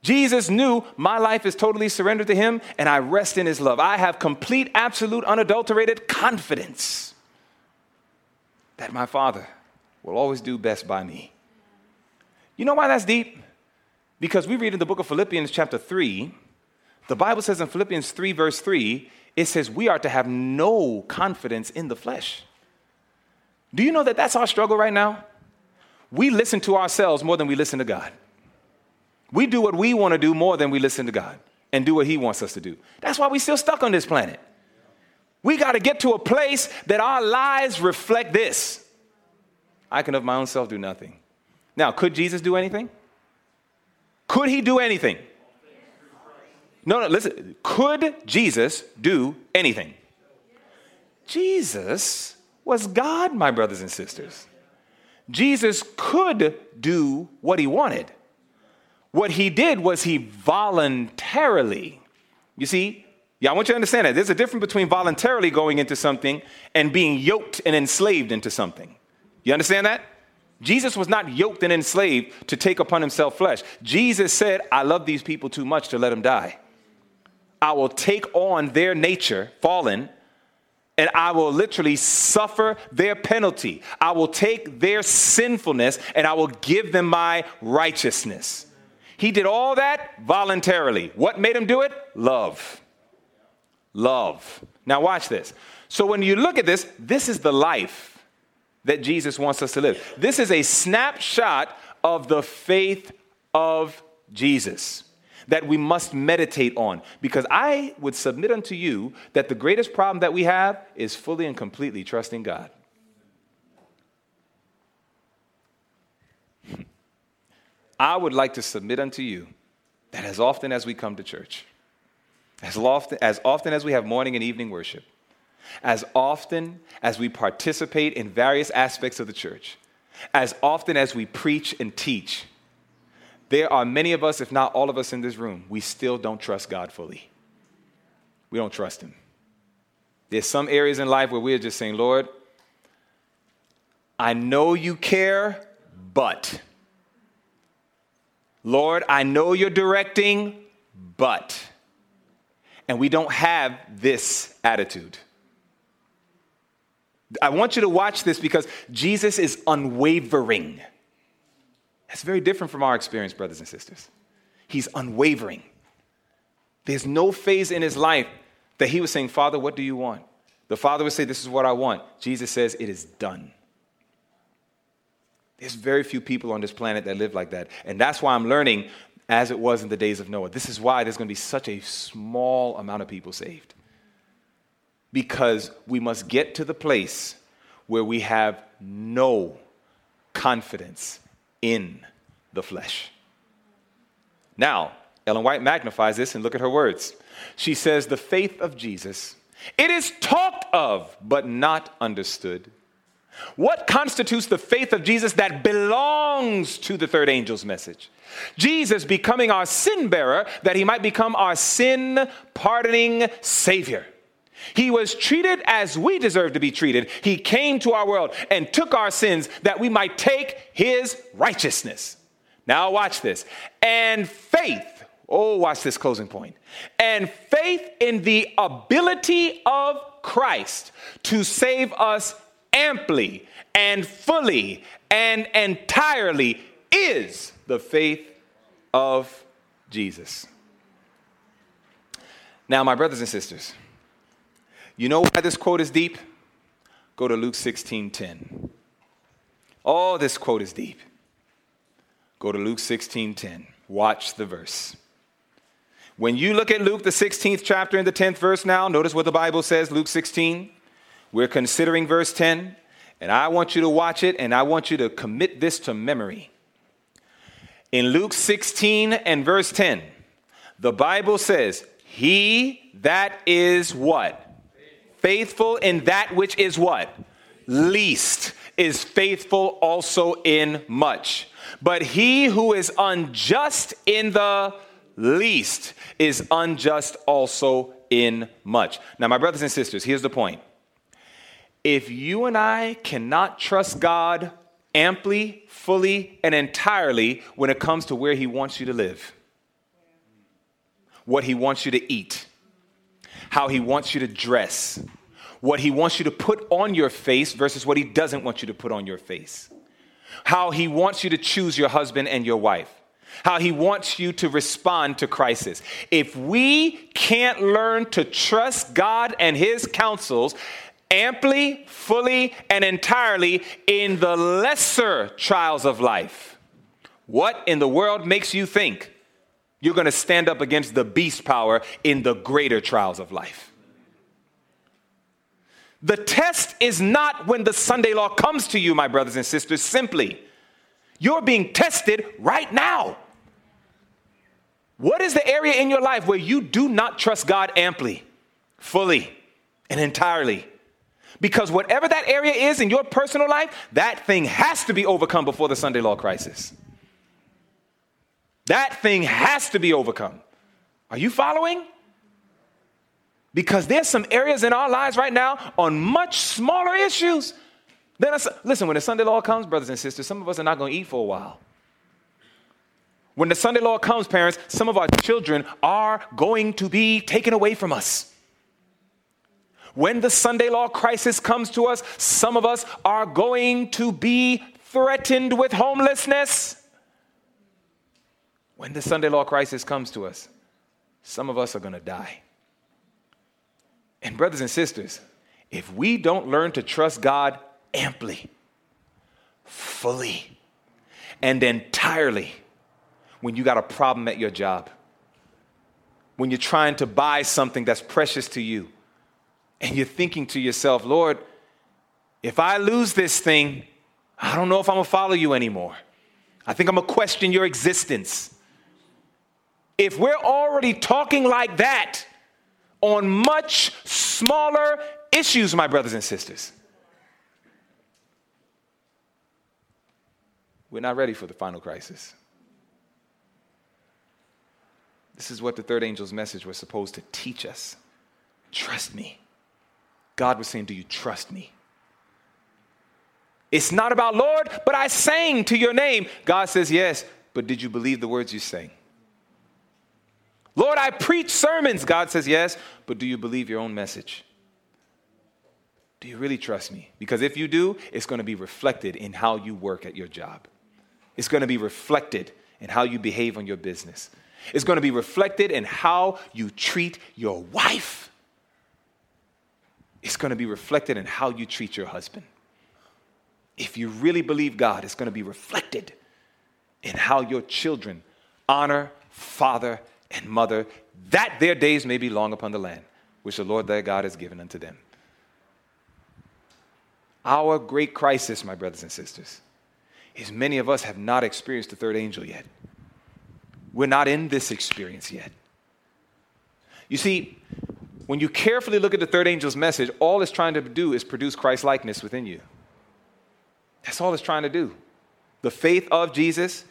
Jesus knew my life is totally surrendered to him and I rest in his love. I have complete, absolute, unadulterated confidence that my Father will always do best by me. You know why that's deep? Because we read in the book of Philippians, chapter 3, the Bible says in Philippians 3, verse 3, it says we are to have no confidence in the flesh. Do you know that that's our struggle right now? We listen to ourselves more than we listen to God. We do what we want to do more than we listen to God and do what He wants us to do. That's why we're still stuck on this planet. We got to get to a place that our lives reflect this. I can of my own self do nothing. Now, could Jesus do anything? Could he do anything? No, no, listen. Could Jesus do anything? Jesus was God, my brothers and sisters. Jesus could do what he wanted. What he did was he voluntarily, you see, yeah, I want you to understand that. There's a difference between voluntarily going into something and being yoked and enslaved into something. You understand that? Jesus was not yoked and enslaved to take upon himself flesh. Jesus said, I love these people too much to let them die. I will take on their nature, fallen, and I will literally suffer their penalty. I will take their sinfulness and I will give them my righteousness. He did all that voluntarily. What made him do it? Love. Love. Now, watch this. So, when you look at this, this is the life that Jesus wants us to live. This is a snapshot of the faith of Jesus that we must meditate on. Because I would submit unto you that the greatest problem that we have is fully and completely trusting God. I would like to submit unto you that as often as we come to church, As often, as often as we have morning and evening worship, as often as we participate in various aspects of the church, as often as we preach and teach, there are many of us, if not all of us in this room, we still don't trust God fully. We don't trust Him. There's some areas in life where we're just saying, Lord, I know you care, but. Lord, I know you're directing, but. And we don't have this attitude. I want you to watch this because Jesus is unwavering. That's very different from our experience, brothers and sisters. He's unwavering. There's no phase in his life that he was saying, Father, what do you want? The Father would say, This is what I want. Jesus says, It is done. There's very few people on this planet that live like that. And that's why I'm learning as it was in the days of Noah. This is why there's going to be such a small amount of people saved. Because we must get to the place where we have no confidence in the flesh. Now, Ellen White magnifies this and look at her words. She says, The faith of Jesus, it is talked of, but not understood. What constitutes the faith of Jesus that belongs to the third angel's message? Jesus becoming our sin bearer that he might become our sin pardoning Savior. He was treated as we deserve to be treated. He came to our world and took our sins that we might take his righteousness. Now, watch this. And faith, oh, watch this closing point. And faith in the ability of Christ to save us amply and fully and entirely is the faith of Jesus. Now, my brothers and sisters, you know why this quote is deep? Go to Luke 16 10. Oh, this quote is deep. Go to Luke 16 10. Watch the verse. When you look at Luke, the 16th chapter and the 10th verse now, notice what the Bible says, Luke 16. We're considering verse 10, and I want you to watch it and I want you to commit this to memory. In Luke 16 and verse 10, the Bible says, He that is what? Faithful in that which is what? Least is faithful also in much. But he who is unjust in the least is unjust also in much. Now, my brothers and sisters, here's the point. If you and I cannot trust God amply, fully, and entirely when it comes to where He wants you to live, what He wants you to eat, how He wants you to dress, what He wants you to put on your face versus what He doesn't want you to put on your face, how He wants you to choose your husband and your wife how he wants you to respond to crisis. If we can't learn to trust God and his counsels amply, fully, and entirely in the lesser trials of life, what in the world makes you think you're going to stand up against the beast power in the greater trials of life? The test is not when the Sunday law comes to you, my brothers and sisters, simply. You're being tested right now. What is the area in your life where you do not trust God amply, fully, and entirely? Because whatever that area is in your personal life, that thing has to be overcome before the Sunday law crisis. That thing has to be overcome. Are you following? Because there's some areas in our lives right now on much smaller issues. Then listen, when the Sunday law comes, brothers and sisters, some of us are not going to eat for a while. When the Sunday law comes, parents, some of our children are going to be taken away from us. When the Sunday law crisis comes to us, some of us are going to be threatened with homelessness. When the Sunday law crisis comes to us, some of us are going to die. And, brothers and sisters, if we don't learn to trust God amply, fully, and entirely, when you got a problem at your job, when you're trying to buy something that's precious to you, and you're thinking to yourself, Lord, if I lose this thing, I don't know if I'm gonna follow you anymore. I think I'm gonna question your existence. If we're already talking like that, on much smaller issues, my brothers and sisters. We're not ready for the final crisis. This is what the third angel's message was supposed to teach us. Trust me. God was saying, Do you trust me? It's not about, Lord, but I sang to your name. God says, Yes, but did you believe the words you sang? Lord, I preach sermons. God says, Yes, but do you believe your own message? Do you really trust me? Because if you do, it's going to be reflected in how you work at your job. It's going to be reflected in how you behave on your business. It's going to be reflected in how you treat your wife. It's going to be reflected in how you treat your husband. If you really believe God, it's going to be reflected in how your children honor father and mother, that their days may be long upon the land, which the Lord their God has given unto them. Our great crisis, my brothers and sisters, is many of us have not experienced the third angel yet. We're not in this experience yet. You see, when you carefully look at the third angel's message, all it's trying to do is produce Christ likeness within you. That's all it's trying to do. The faith of Jesus,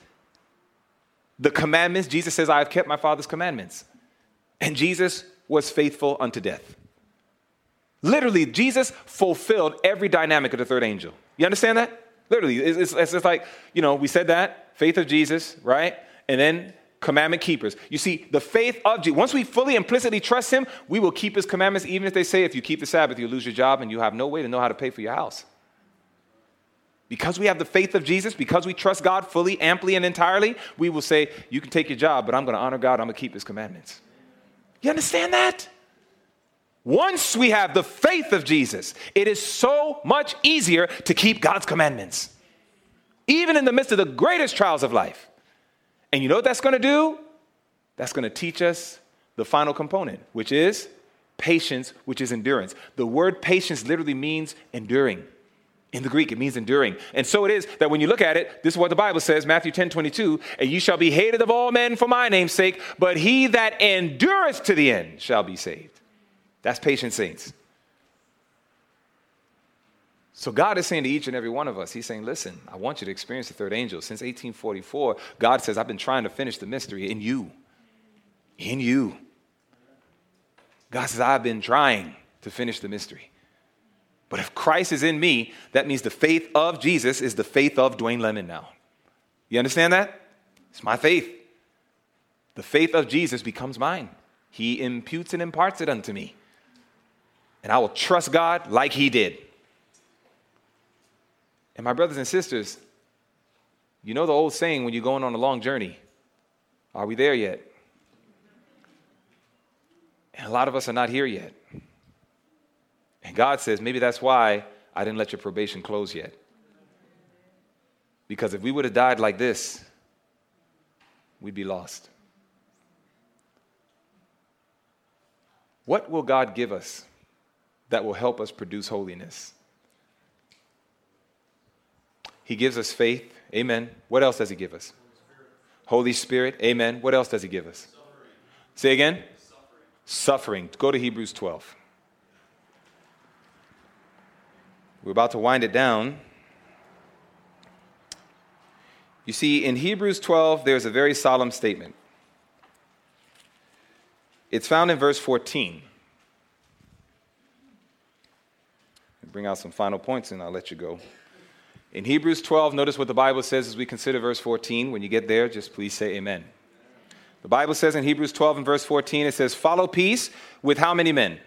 the commandments, Jesus says, I have kept my Father's commandments. And Jesus was faithful unto death. Literally, Jesus fulfilled every dynamic of the third angel. You understand that? Literally, it's, it's, it's like, you know, we said that, faith of Jesus, right? And then commandment keepers. You see, the faith of Jesus, once we fully implicitly trust him, we will keep his commandments, even if they say if you keep the Sabbath, you lose your job and you have no way to know how to pay for your house. Because we have the faith of Jesus, because we trust God fully, amply, and entirely, we will say, You can take your job, but I'm going to honor God, I'm going to keep his commandments. You understand that? Once we have the faith of Jesus, it is so much easier to keep God's commandments, even in the midst of the greatest trials of life. And you know what that's going to do? That's going to teach us the final component, which is patience, which is endurance. The word patience literally means enduring. In the Greek, it means enduring. And so it is that when you look at it, this is what the Bible says, Matthew 10 22, and you shall be hated of all men for my name's sake, but he that endureth to the end shall be saved. That's patient saints. So God is saying to each and every one of us, He's saying, listen, I want you to experience the third angel. Since 1844, God says, I've been trying to finish the mystery in you. In you. God says, I've been trying to finish the mystery. But if Christ is in me, that means the faith of Jesus is the faith of Dwayne Lemon now. You understand that? It's my faith. The faith of Jesus becomes mine. He imputes and imparts it unto me and I will trust God like He did. And my brothers and sisters, you know the old saying when you're going on a long journey are we there yet? And a lot of us are not here yet. And God says, maybe that's why I didn't let your probation close yet. Because if we would have died like this, we'd be lost. What will God give us that will help us produce holiness. He gives us faith. Amen. What else does He give us? Holy Spirit. Amen. What else does He give us? Say again. Suffering. Suffering. Go to Hebrews 12. We're about to wind it down. You see, in Hebrews 12, there's a very solemn statement. It's found in verse 14. bring out some final points and I'll let you go. In Hebrews 12, notice what the Bible says as we consider verse 14. When you get there, just please say amen. The Bible says in Hebrews 12 and verse 14, it says, Follow peace with how many men?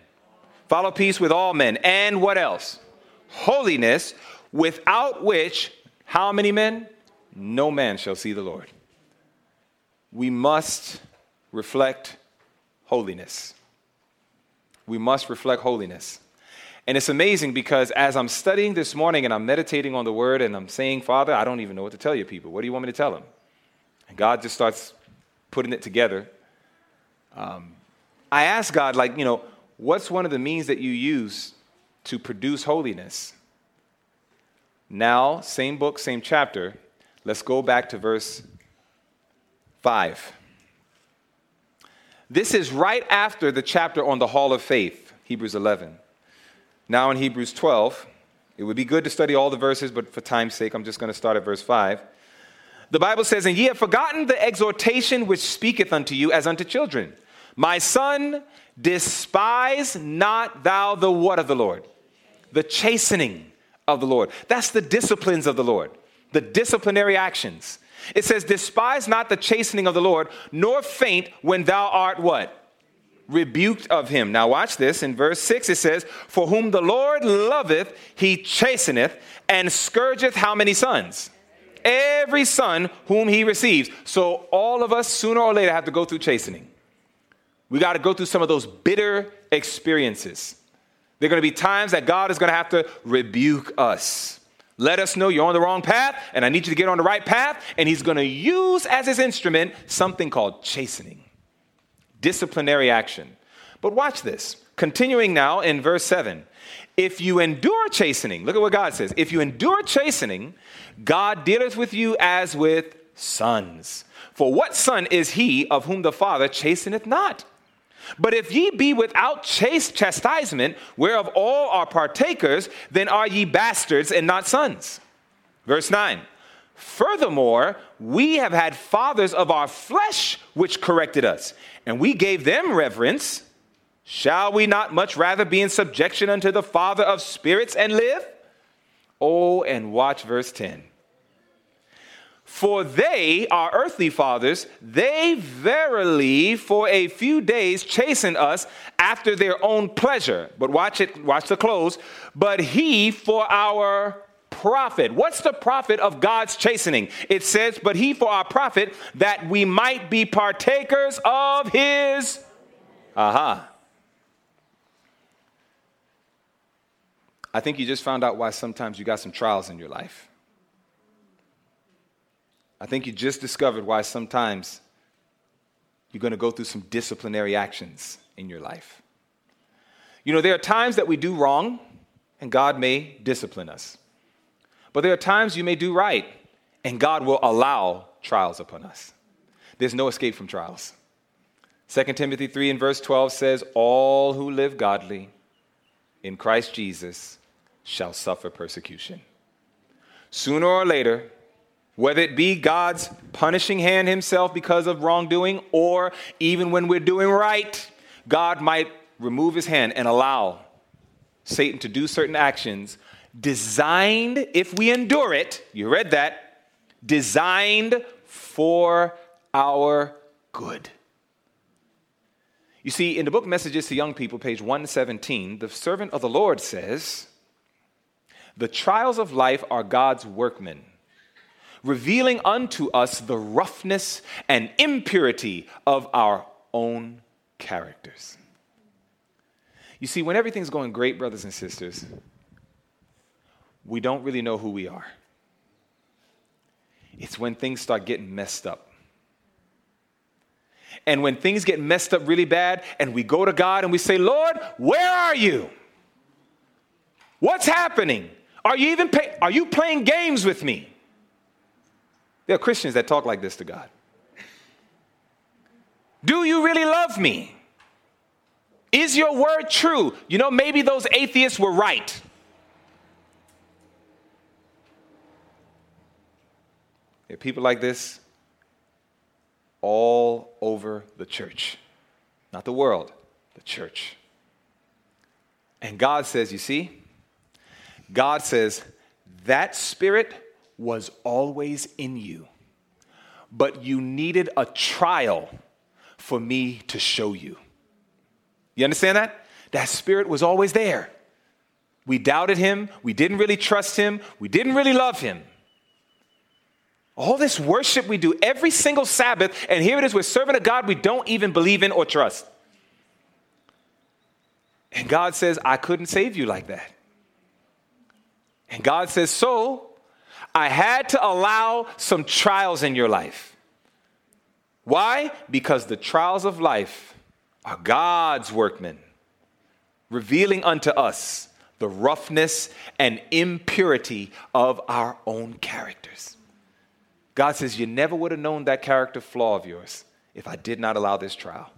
Follow peace with all men. And what else? Holiness, without which, how many men? No man shall see the Lord. We must reflect holiness. We must reflect holiness. And it's amazing because as I'm studying this morning and I'm meditating on the word and I'm saying, Father, I don't even know what to tell you people. What do you want me to tell them? And God just starts putting it together. Um, I ask God, like, you know, what's one of the means that you use to produce holiness? Now, same book, same chapter. Let's go back to verse 5. This is right after the chapter on the hall of faith, Hebrews 11. Now in Hebrews 12, it would be good to study all the verses, but for time's sake, I'm just going to start at verse 5. The Bible says, And ye have forgotten the exhortation which speaketh unto you as unto children. My son, despise not thou the what of the Lord? The chastening of the Lord. That's the disciplines of the Lord, the disciplinary actions. It says, Despise not the chastening of the Lord, nor faint when thou art what? Rebuked of him. Now, watch this. In verse 6, it says, For whom the Lord loveth, he chasteneth, and scourgeth how many sons? Every son whom he receives. So, all of us, sooner or later, have to go through chastening. We got to go through some of those bitter experiences. There are going to be times that God is going to have to rebuke us let us know you're on the wrong path, and I need you to get on the right path. And he's going to use as his instrument something called chastening, disciplinary action. But watch this. Continuing now in verse 7. If you endure chastening, look at what God says. If you endure chastening, God dealeth with you as with sons. For what son is he of whom the Father chasteneth not? But if ye be without chaste chastisement, whereof all are partakers, then are ye bastards and not sons. Verse 9. Furthermore, we have had fathers of our flesh which corrected us, and we gave them reverence. Shall we not much rather be in subjection unto the Father of spirits and live? Oh, and watch verse 10. For they, our earthly fathers, they verily for a few days chasten us after their own pleasure. But watch it, watch the close. But he for our profit. What's the profit of God's chastening? It says, But he for our profit, that we might be partakers of his. Aha. I think you just found out why sometimes you got some trials in your life. I think you just discovered why sometimes you're going to go through some disciplinary actions in your life. You know, there are times that we do wrong, and God may discipline us. But there are times you may do right, and God will allow trials upon us. There's no escape from trials. 2 Timothy 3 and verse 12 says, All who live godly in Christ Jesus shall suffer persecution. Sooner or later, whether it be God's punishing hand himself because of wrongdoing, or even when we're doing right, God might remove his hand and allow Satan to do certain actions designed, if we endure it, you read that, designed for our good. You see, in the book Messages to Young People, page 117, the servant of the Lord says, The trials of life are God's workmen revealing unto us the roughness and impurity of our own characters. You see, when everything's going great, brothers and sisters, we don't really know who we are. It's when things start getting messed up. And when things get messed up really bad, and we go to God and we say, Lord, where are you? What's happening? Are you even pay- are you playing games with me? There are Christians that talk like this to God. Do you really love me? Is your word true? You know, maybe those atheists were right. There are people like this all over the church. Not the world, the church. And God says, you see, God says, that spirit was always in you, but you needed a trial for me to show you. You understand that? That spirit was always there. We doubted him. We didn't really trust him. We didn't really love him. All this worship we do every single Sabbath, and here it is, we're serving a God we don't even believe in or trust. And God says, I couldn't save you like that. And God says, So I had to allow some trials in your life. Why? Because the trials of life are God's workmen, revealing unto us the roughness and impurity of our own characters. God says, You never would have known that character flaw of yours if I did not allow this trial.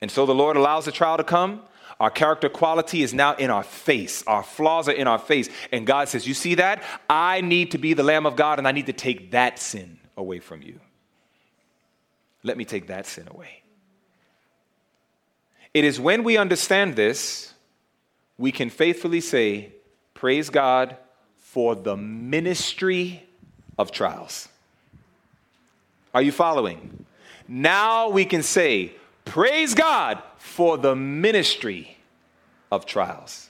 And so the Lord allows the trial to come. Our character quality is now in our face. Our flaws are in our face. And God says, You see that? I need to be the Lamb of God and I need to take that sin away from you. Let me take that sin away. It is when we understand this, we can faithfully say, Praise God for the ministry of trials. Are you following? Now we can say, Praise God for the ministry of trials.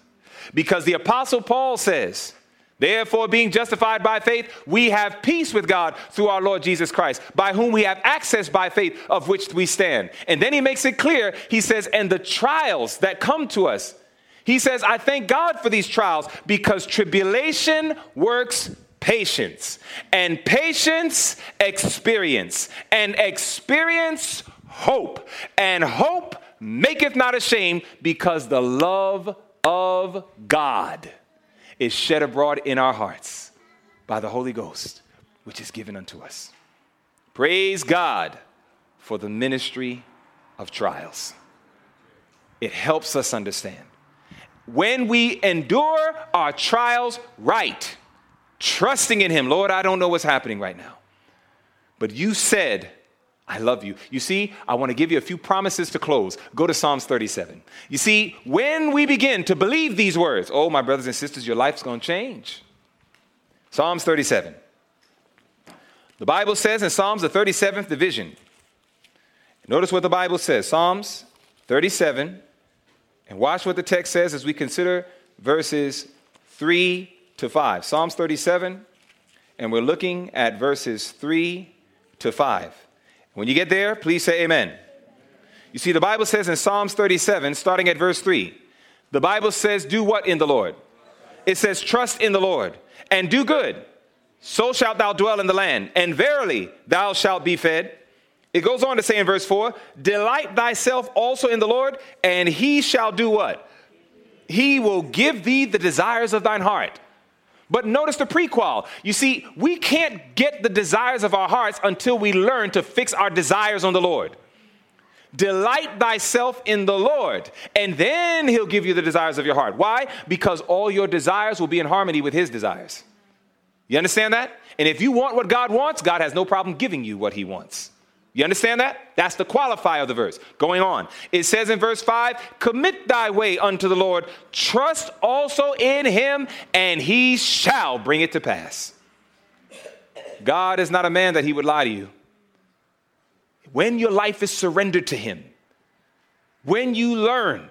Because the Apostle Paul says, Therefore, being justified by faith, we have peace with God through our Lord Jesus Christ, by whom we have access by faith, of which we stand. And then he makes it clear, he says, And the trials that come to us, he says, I thank God for these trials because tribulation works patience, and patience, experience, and experience, hope, and hope maketh not ashamed because the love of God is shed abroad in our hearts by the Holy Ghost, which is given unto us. Praise God for the ministry of trials. It helps us understand. When we endure our trials right, trusting in Him, Lord, I don't know what's happening right now, but you said, I love you. You see, I want to give you a few promises to close. Go to Psalms 37. You see, when we begin to believe these words, oh, my brothers and sisters, your life's going to change. Psalms 37. The Bible says in Psalms, the 37th division, notice what the Bible says Psalms 37, and watch what the text says as we consider verses 3 to 5. Psalms 37, and we're looking at verses 3 to 5. When you get there, please say amen. You see, the Bible says in Psalms 37, starting at verse 3, the Bible says, Do what in the Lord? It says, Trust in the Lord and do good. So shalt thou dwell in the land, and verily thou shalt be fed. It goes on to say in verse 4 Delight thyself also in the Lord, and he shall do what? He will give thee the desires of thine heart. But notice the prequel. You see, we can't get the desires of our hearts until we learn to fix our desires on the Lord. Delight thyself in the Lord, and then he'll give you the desires of your heart. Why? Because all your desires will be in harmony with his desires. You understand that? And if you want what God wants, God has no problem giving you what he wants. You understand that? That's the qualifier of the verse. Going on. It says in verse 5 Commit thy way unto the Lord, trust also in him, and he shall bring it to pass. God is not a man that he would lie to you. When your life is surrendered to him, when you learn,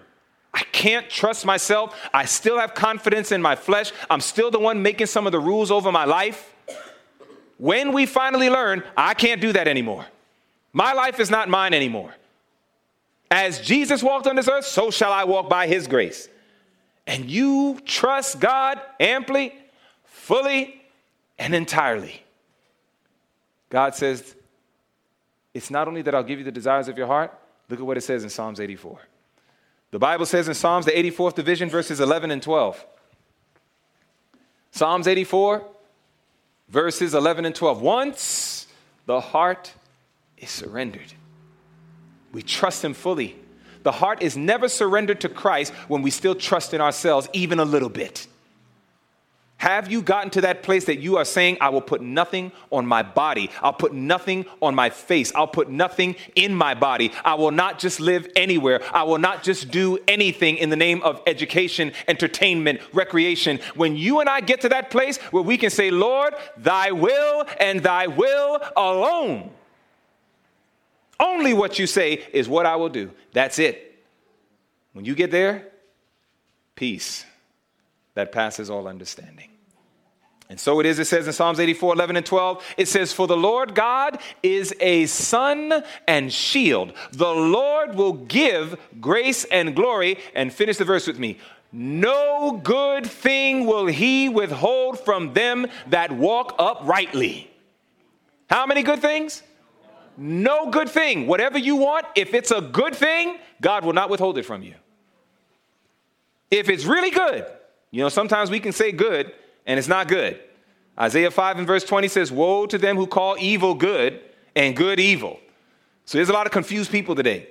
I can't trust myself, I still have confidence in my flesh, I'm still the one making some of the rules over my life. When we finally learn, I can't do that anymore. My life is not mine anymore. As Jesus walked on this earth, so shall I walk by his grace. And you trust God amply, fully, and entirely. God says, It's not only that I'll give you the desires of your heart, look at what it says in Psalms 84. The Bible says in Psalms, the 84th division, verses 11 and 12. Psalms 84, verses 11 and 12. Once the heart is surrendered. We trust Him fully. The heart is never surrendered to Christ when we still trust in ourselves, even a little bit. Have you gotten to that place that you are saying, I will put nothing on my body? I'll put nothing on my face. I'll put nothing in my body. I will not just live anywhere. I will not just do anything in the name of education, entertainment, recreation. When you and I get to that place where we can say, Lord, thy will and thy will alone only what you say is what I will do. That's it. When you get there, peace that passes all understanding. And so it is, it says in Psalms 84, 11 and 12, it says, For the Lord God is a sun and shield. The Lord will give grace and glory. And finish the verse with me. No good thing will he withhold from them that walk uprightly. How many good things? No good thing. Whatever you want, if it's a good thing, God will not withhold it from you. If it's really good, you know, sometimes we can say good and it's not good. Isaiah 5 and verse 20 says, Woe to them who call evil good and good evil. So there's a lot of confused people today.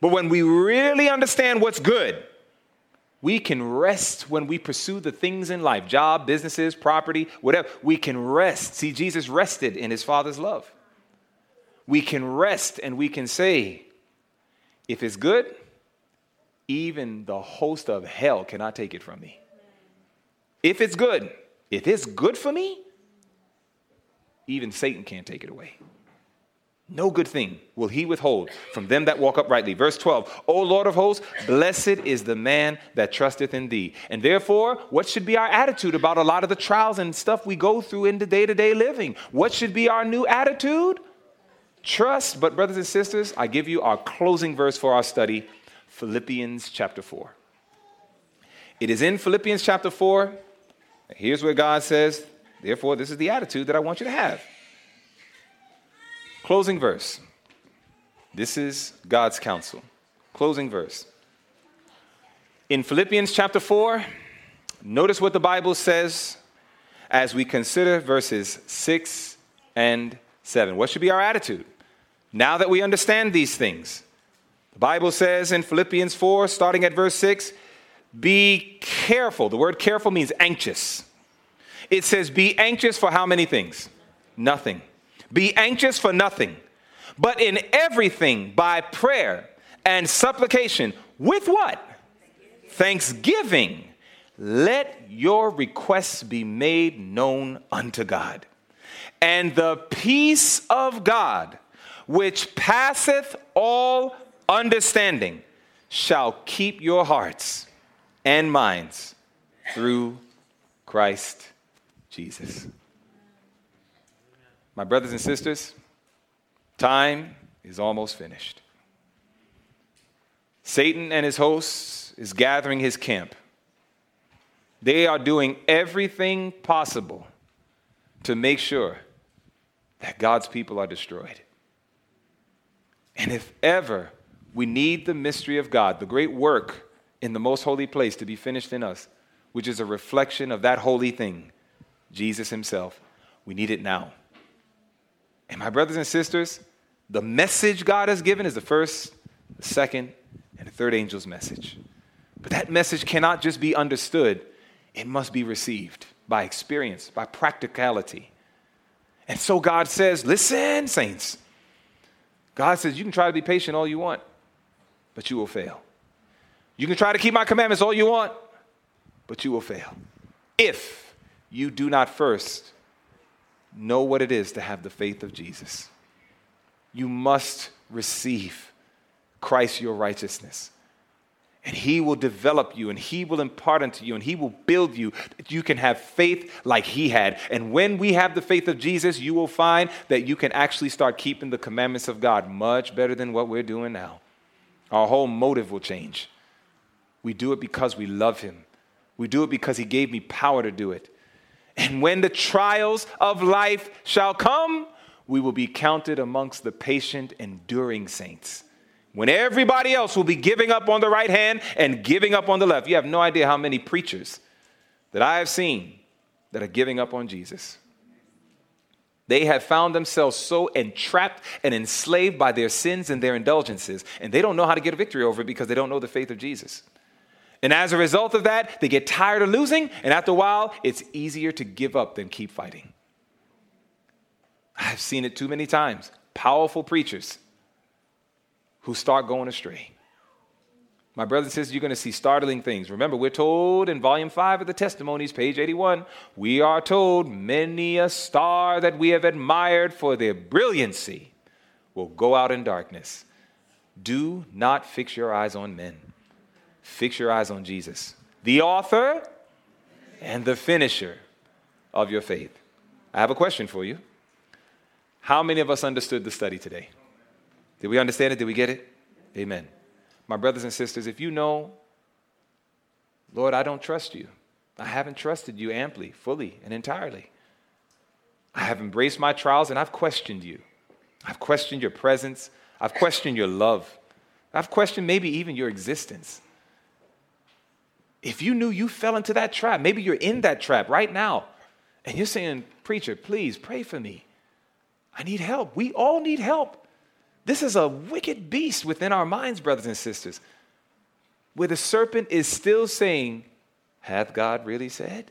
But when we really understand what's good, we can rest when we pursue the things in life job, businesses, property, whatever. We can rest. See, Jesus rested in his Father's love. We can rest and we can say, if it's good, even the host of hell cannot take it from me. If it's good, if it's good for me, even Satan can't take it away. No good thing will he withhold from them that walk uprightly. Verse 12, O Lord of hosts, blessed is the man that trusteth in thee. And therefore, what should be our attitude about a lot of the trials and stuff we go through in the day to day living? What should be our new attitude? Trust. But, brothers and sisters, I give you our closing verse for our study Philippians chapter 4. It is in Philippians chapter 4. Here's where God says, Therefore, this is the attitude that I want you to have. Closing verse. This is God's counsel. Closing verse. In Philippians chapter 4, notice what the Bible says as we consider verses 6 and 7. What should be our attitude? Now that we understand these things, the Bible says in Philippians 4, starting at verse 6, be careful. The word careful means anxious. It says, be anxious for how many things? Nothing. Be anxious for nothing, but in everything by prayer and supplication. With what? Thanksgiving. Let your requests be made known unto God. And the peace of God, which passeth all understanding, shall keep your hearts and minds through Christ Jesus. My brothers and sisters, time is almost finished. Satan and his hosts is gathering his camp. They are doing everything possible to make sure that God's people are destroyed. And if ever we need the mystery of God, the great work in the most holy place to be finished in us, which is a reflection of that holy thing, Jesus Himself, we need it now. And my brothers and sisters, the message God has given is the first, the second, and the third angel's message. But that message cannot just be understood, it must be received by experience, by practicality. And so God says, Listen, saints. God says, You can try to be patient all you want, but you will fail. You can try to keep my commandments all you want, but you will fail. If you do not first know what it is to have the faith of Jesus. You must receive Christ, your righteousness. And he will develop you and he will impart unto you and he will build you that you can have faith like he had. And when we have the faith of Jesus, you will find that you can actually start keeping the commandments of God much better than what we're doing now. Our whole motive will change. We do it because we love him, we do it because he gave me power to do it. And when the trials of life shall come, we will be counted amongst the patient, enduring saints. When everybody else will be giving up on the right hand and giving up on the left. You have no idea how many preachers that I have seen that are giving up on Jesus. They have found themselves so entrapped and enslaved by their sins and their indulgences, and they don't know how to get a victory over it because they don't know the faith of Jesus. And as a result of that, they get tired of losing, and after a while, it's easier to give up than keep fighting. I've seen it too many times. Powerful preachers who start going astray. My brothers and sisters, you're going to see startling things. Remember, we're told in volume 5 of the Testimonies, page 81, we are told many a star that we have admired for their brilliancy will go out in darkness. Do not fix your eyes on men Fix your eyes on Jesus, the author and the finisher of your faith. I have a question for you. How many of us understood the study today? Did we understand it? Did we get it? Amen. My brothers and sisters, if you know, Lord, I don't trust you. I haven't trusted you amply, fully, and entirely. I have embraced my trials and I've questioned you. I've questioned your presence. I've questioned your love. I've questioned maybe even your existence. If you knew you fell into that trap, maybe you're in that trap right now, and you're saying, Preacher, please pray for me. I need help. We all need help. This is a wicked beast within our minds, brothers and sisters, where the serpent is still saying, Hath God really said?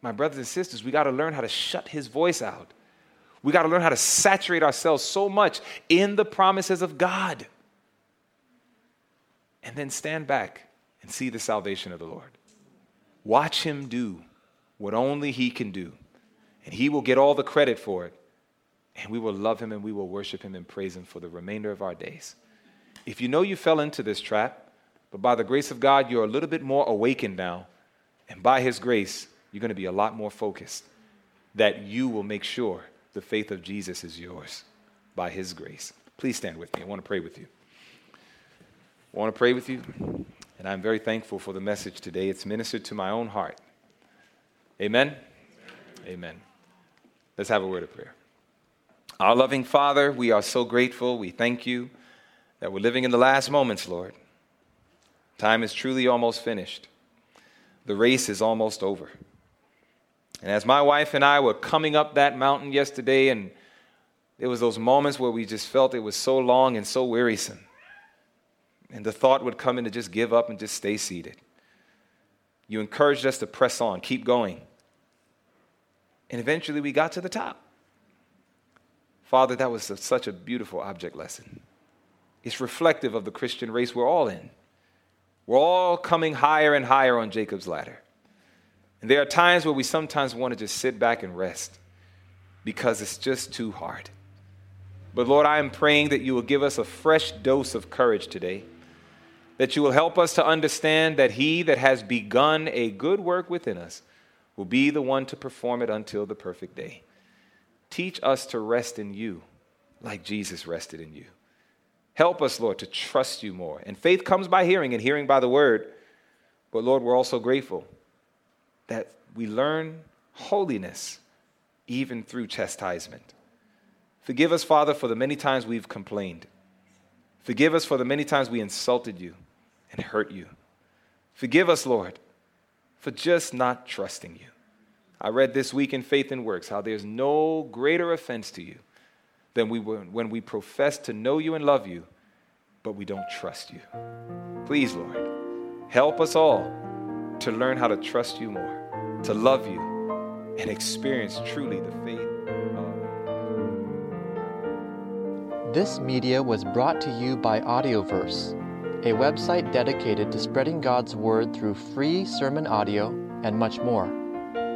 My brothers and sisters, we got to learn how to shut his voice out. We got to learn how to saturate ourselves so much in the promises of God. And then stand back and see the salvation of the Lord. Watch him do what only he can do. And he will get all the credit for it. And we will love him and we will worship him and praise him for the remainder of our days. If you know you fell into this trap, but by the grace of God, you're a little bit more awakened now, and by his grace, you're going to be a lot more focused, that you will make sure the faith of Jesus is yours by his grace. Please stand with me. I want to pray with you. I want to pray with you, and I'm very thankful for the message today. It's ministered to my own heart. Amen. Amen. Let's have a word of prayer. Our loving Father, we are so grateful. We thank you that we're living in the last moments, Lord. Time is truly almost finished. The race is almost over. And as my wife and I were coming up that mountain yesterday, and there was those moments where we just felt it was so long and so wearisome. And the thought would come in to just give up and just stay seated. You encouraged us to press on, keep going. And eventually we got to the top. Father, that was a, such a beautiful object lesson. It's reflective of the Christian race we're all in. We're all coming higher and higher on Jacob's ladder. And there are times where we sometimes want to just sit back and rest because it's just too hard. But Lord, I am praying that you will give us a fresh dose of courage today, that you will help us to understand that he that has begun a good work within us will be the one to perform it until the perfect day. Teach us to rest in you like Jesus rested in you. Help us, Lord, to trust you more. And faith comes by hearing, and hearing by the word. But Lord, we're also grateful that we learn holiness even through chastisement. Forgive us, Father, for the many times we've complained. Forgive us for the many times we insulted you and hurt you. Forgive us, Lord, for just not trusting you. I read this week in Faith and Works how there's no greater offense to you than we when we profess to know you and love you, but we don't trust you. Please, Lord, help us all to learn how to trust you more, to love you, and experience truly the faith of. This media was brought to you by Audioverse, a website dedicated to spreading God's Word through free sermon audio and much more.